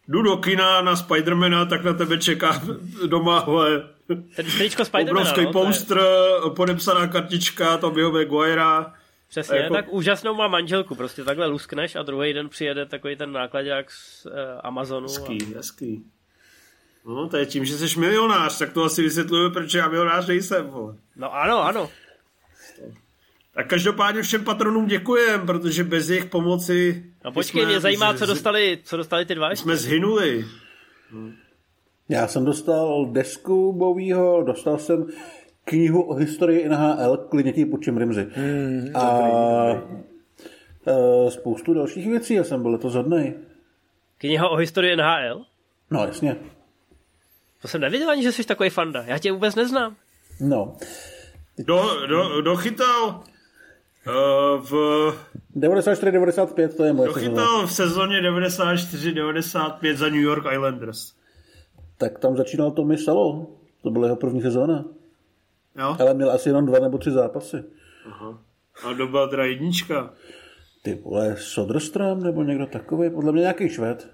jdu do kina na Spidermana, tak na tebe čeká doma, ale obrovský no, poster, je... podepsaná kartička Tobyho Maguirea. Přesně, jako... tak úžasnou má manželku, prostě takhle luskneš a druhý den přijede takový ten nákladák z uh, Amazonu. Hezký, a... hezký. No, to je tím, že jsi milionář, tak to asi vysvětluje, proč já milionář nejsem. Vole. No ano, ano. Tak každopádně všem patronům děkujem, protože bez jejich pomoci... No počkej, mě zajímá, co dostali, co dostali ty dva ještě. Jsme zhynuli. Já jsem dostal desku Bowieho, dostal jsem knihu o historii NHL, klidně ti půjčím Rimzy. Hmm, a e, spoustu dalších věcí, já jsem byl letos hodnej. Kniha o historii NHL? No, jasně. To jsem nevěděl ani, že jsi takový fanda. Já tě vůbec neznám. No. Do, do, dochytal uh, v... 94-95 to je moje Dochytal v sezóně 94-95 za New York Islanders. Tak tam začínal Tommy Salo. To byla jeho první sezóna. Jo? Ale měl asi jenom dva nebo tři zápasy. Aha. A to byla teda jednička. Ty vole, Soderström nebo někdo takový, podle mě nějaký švéd.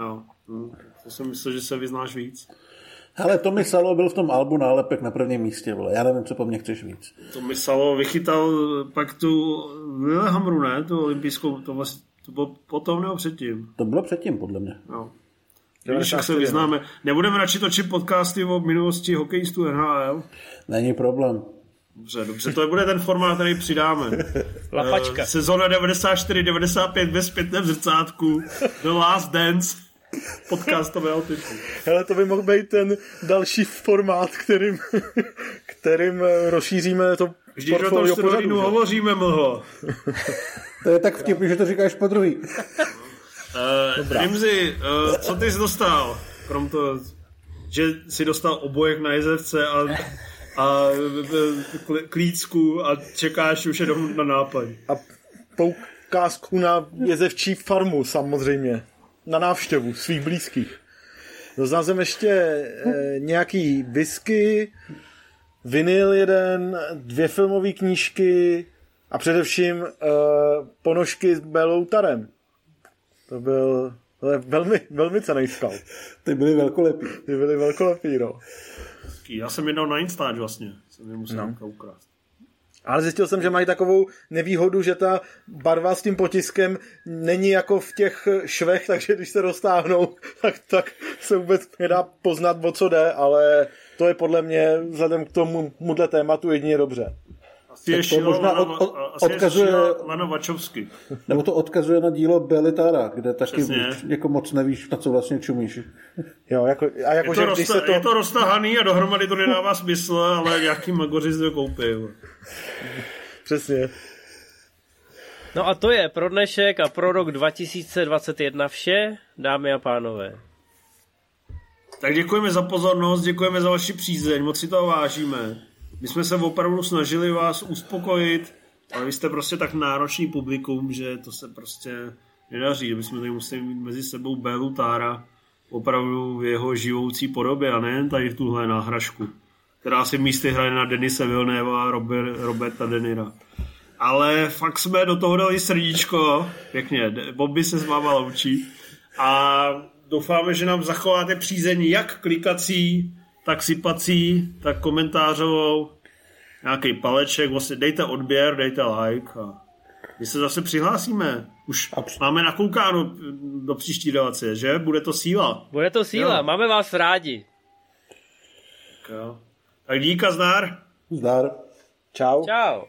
Jo. Hm. To jsem myslel, že se vyznáš víc. Ale Tommy Salo byl v tom albu nálepek na prvním místě, vole. Já nevím, co po mně chceš víc. Tommy Salo vychytal pak tu Lillehammeru, ne? Tu olympijskou, to, vlastně, to bylo potom nebo předtím? To bylo předtím, podle mě. Jo. Když jak se vyznáme. Nebudeme radši točit podcasty o minulosti hokejistů NHL? Není problém. Dobře, dobře, to bude ten formát, který přidáme. Lapačka. Uh, sezóna 94-95 ve zpětném zrcátku. The Last Dance podcastového typu. Hele, to by mohl být ten další formát, kterým, kterým eh, rozšíříme to Vždyť o tom pořadu, hovoříme, mlho. To je tak vtipný, že to říkáš po druhý. Uh, Rimzi, uh, co ty jsi dostal? Krom toho, že jsi dostal obojek na jezevce a, a kl- klícku a čekáš už jenom na náplň. A poukázku na jezevčí farmu samozřejmě. Na návštěvu svých blízkých. Doznal jsem ještě eh, nějaký whisky, vinyl jeden, dvě filmové knížky a především eh, ponožky s Beloutarem. To byl to je velmi, velmi cený skal. Ty byly velkolepý. Ty byly velkolepý, no. Já jsem jednou na Instač vlastně. Jsem je musel no. ukrást. Ale zjistil jsem, že mají takovou nevýhodu, že ta barva s tím potiskem není jako v těch švech, takže když se roztáhnou, tak, tak se vůbec nedá poznat, o co jde, ale to je podle mě vzhledem k tomu tématu jedině dobře. Asi je to možná od- od- odkazuje- Vačovsky. Nebo to odkazuje na dílo Belitara, kde taky Přesně. jako moc nevíš, na co vlastně čumíš. Jo, jako, a jako, Je že to, rozta- se to... je to roztahaný a dohromady to nedává smysl, ale nějaký magoři to koupil. Přesně. No a to je pro dnešek a pro rok 2021 vše, dámy a pánové. Tak děkujeme za pozornost, děkujeme za vaši přízeň, moc si toho vážíme. My jsme se opravdu snažili vás uspokojit, ale vy jste prostě tak náročný publikum, že to se prostě nedaří. My jsme tady museli mít mezi sebou Bélu Tára opravdu v jeho živoucí podobě a nejen tady v tuhle náhražku, která si místy hraje na Denise Vilnéva a Robert, Roberta Denira. Ale fakt jsme do toho dali srdíčko, pěkně, Bobby se s váma loučí a doufáme, že nám zachováte přízeň jak klikací, tak sypací, tak komentářovou, nějaký paleček, vlastně dejte odběr, dejte like a my se zase přihlásíme. Už máme nakoukáno do příští relace, že? Bude to síla. Bude to síla, Jo. máme vás rádi. Tak, jo. tak díka zdar. Zdar. Čau. Čau.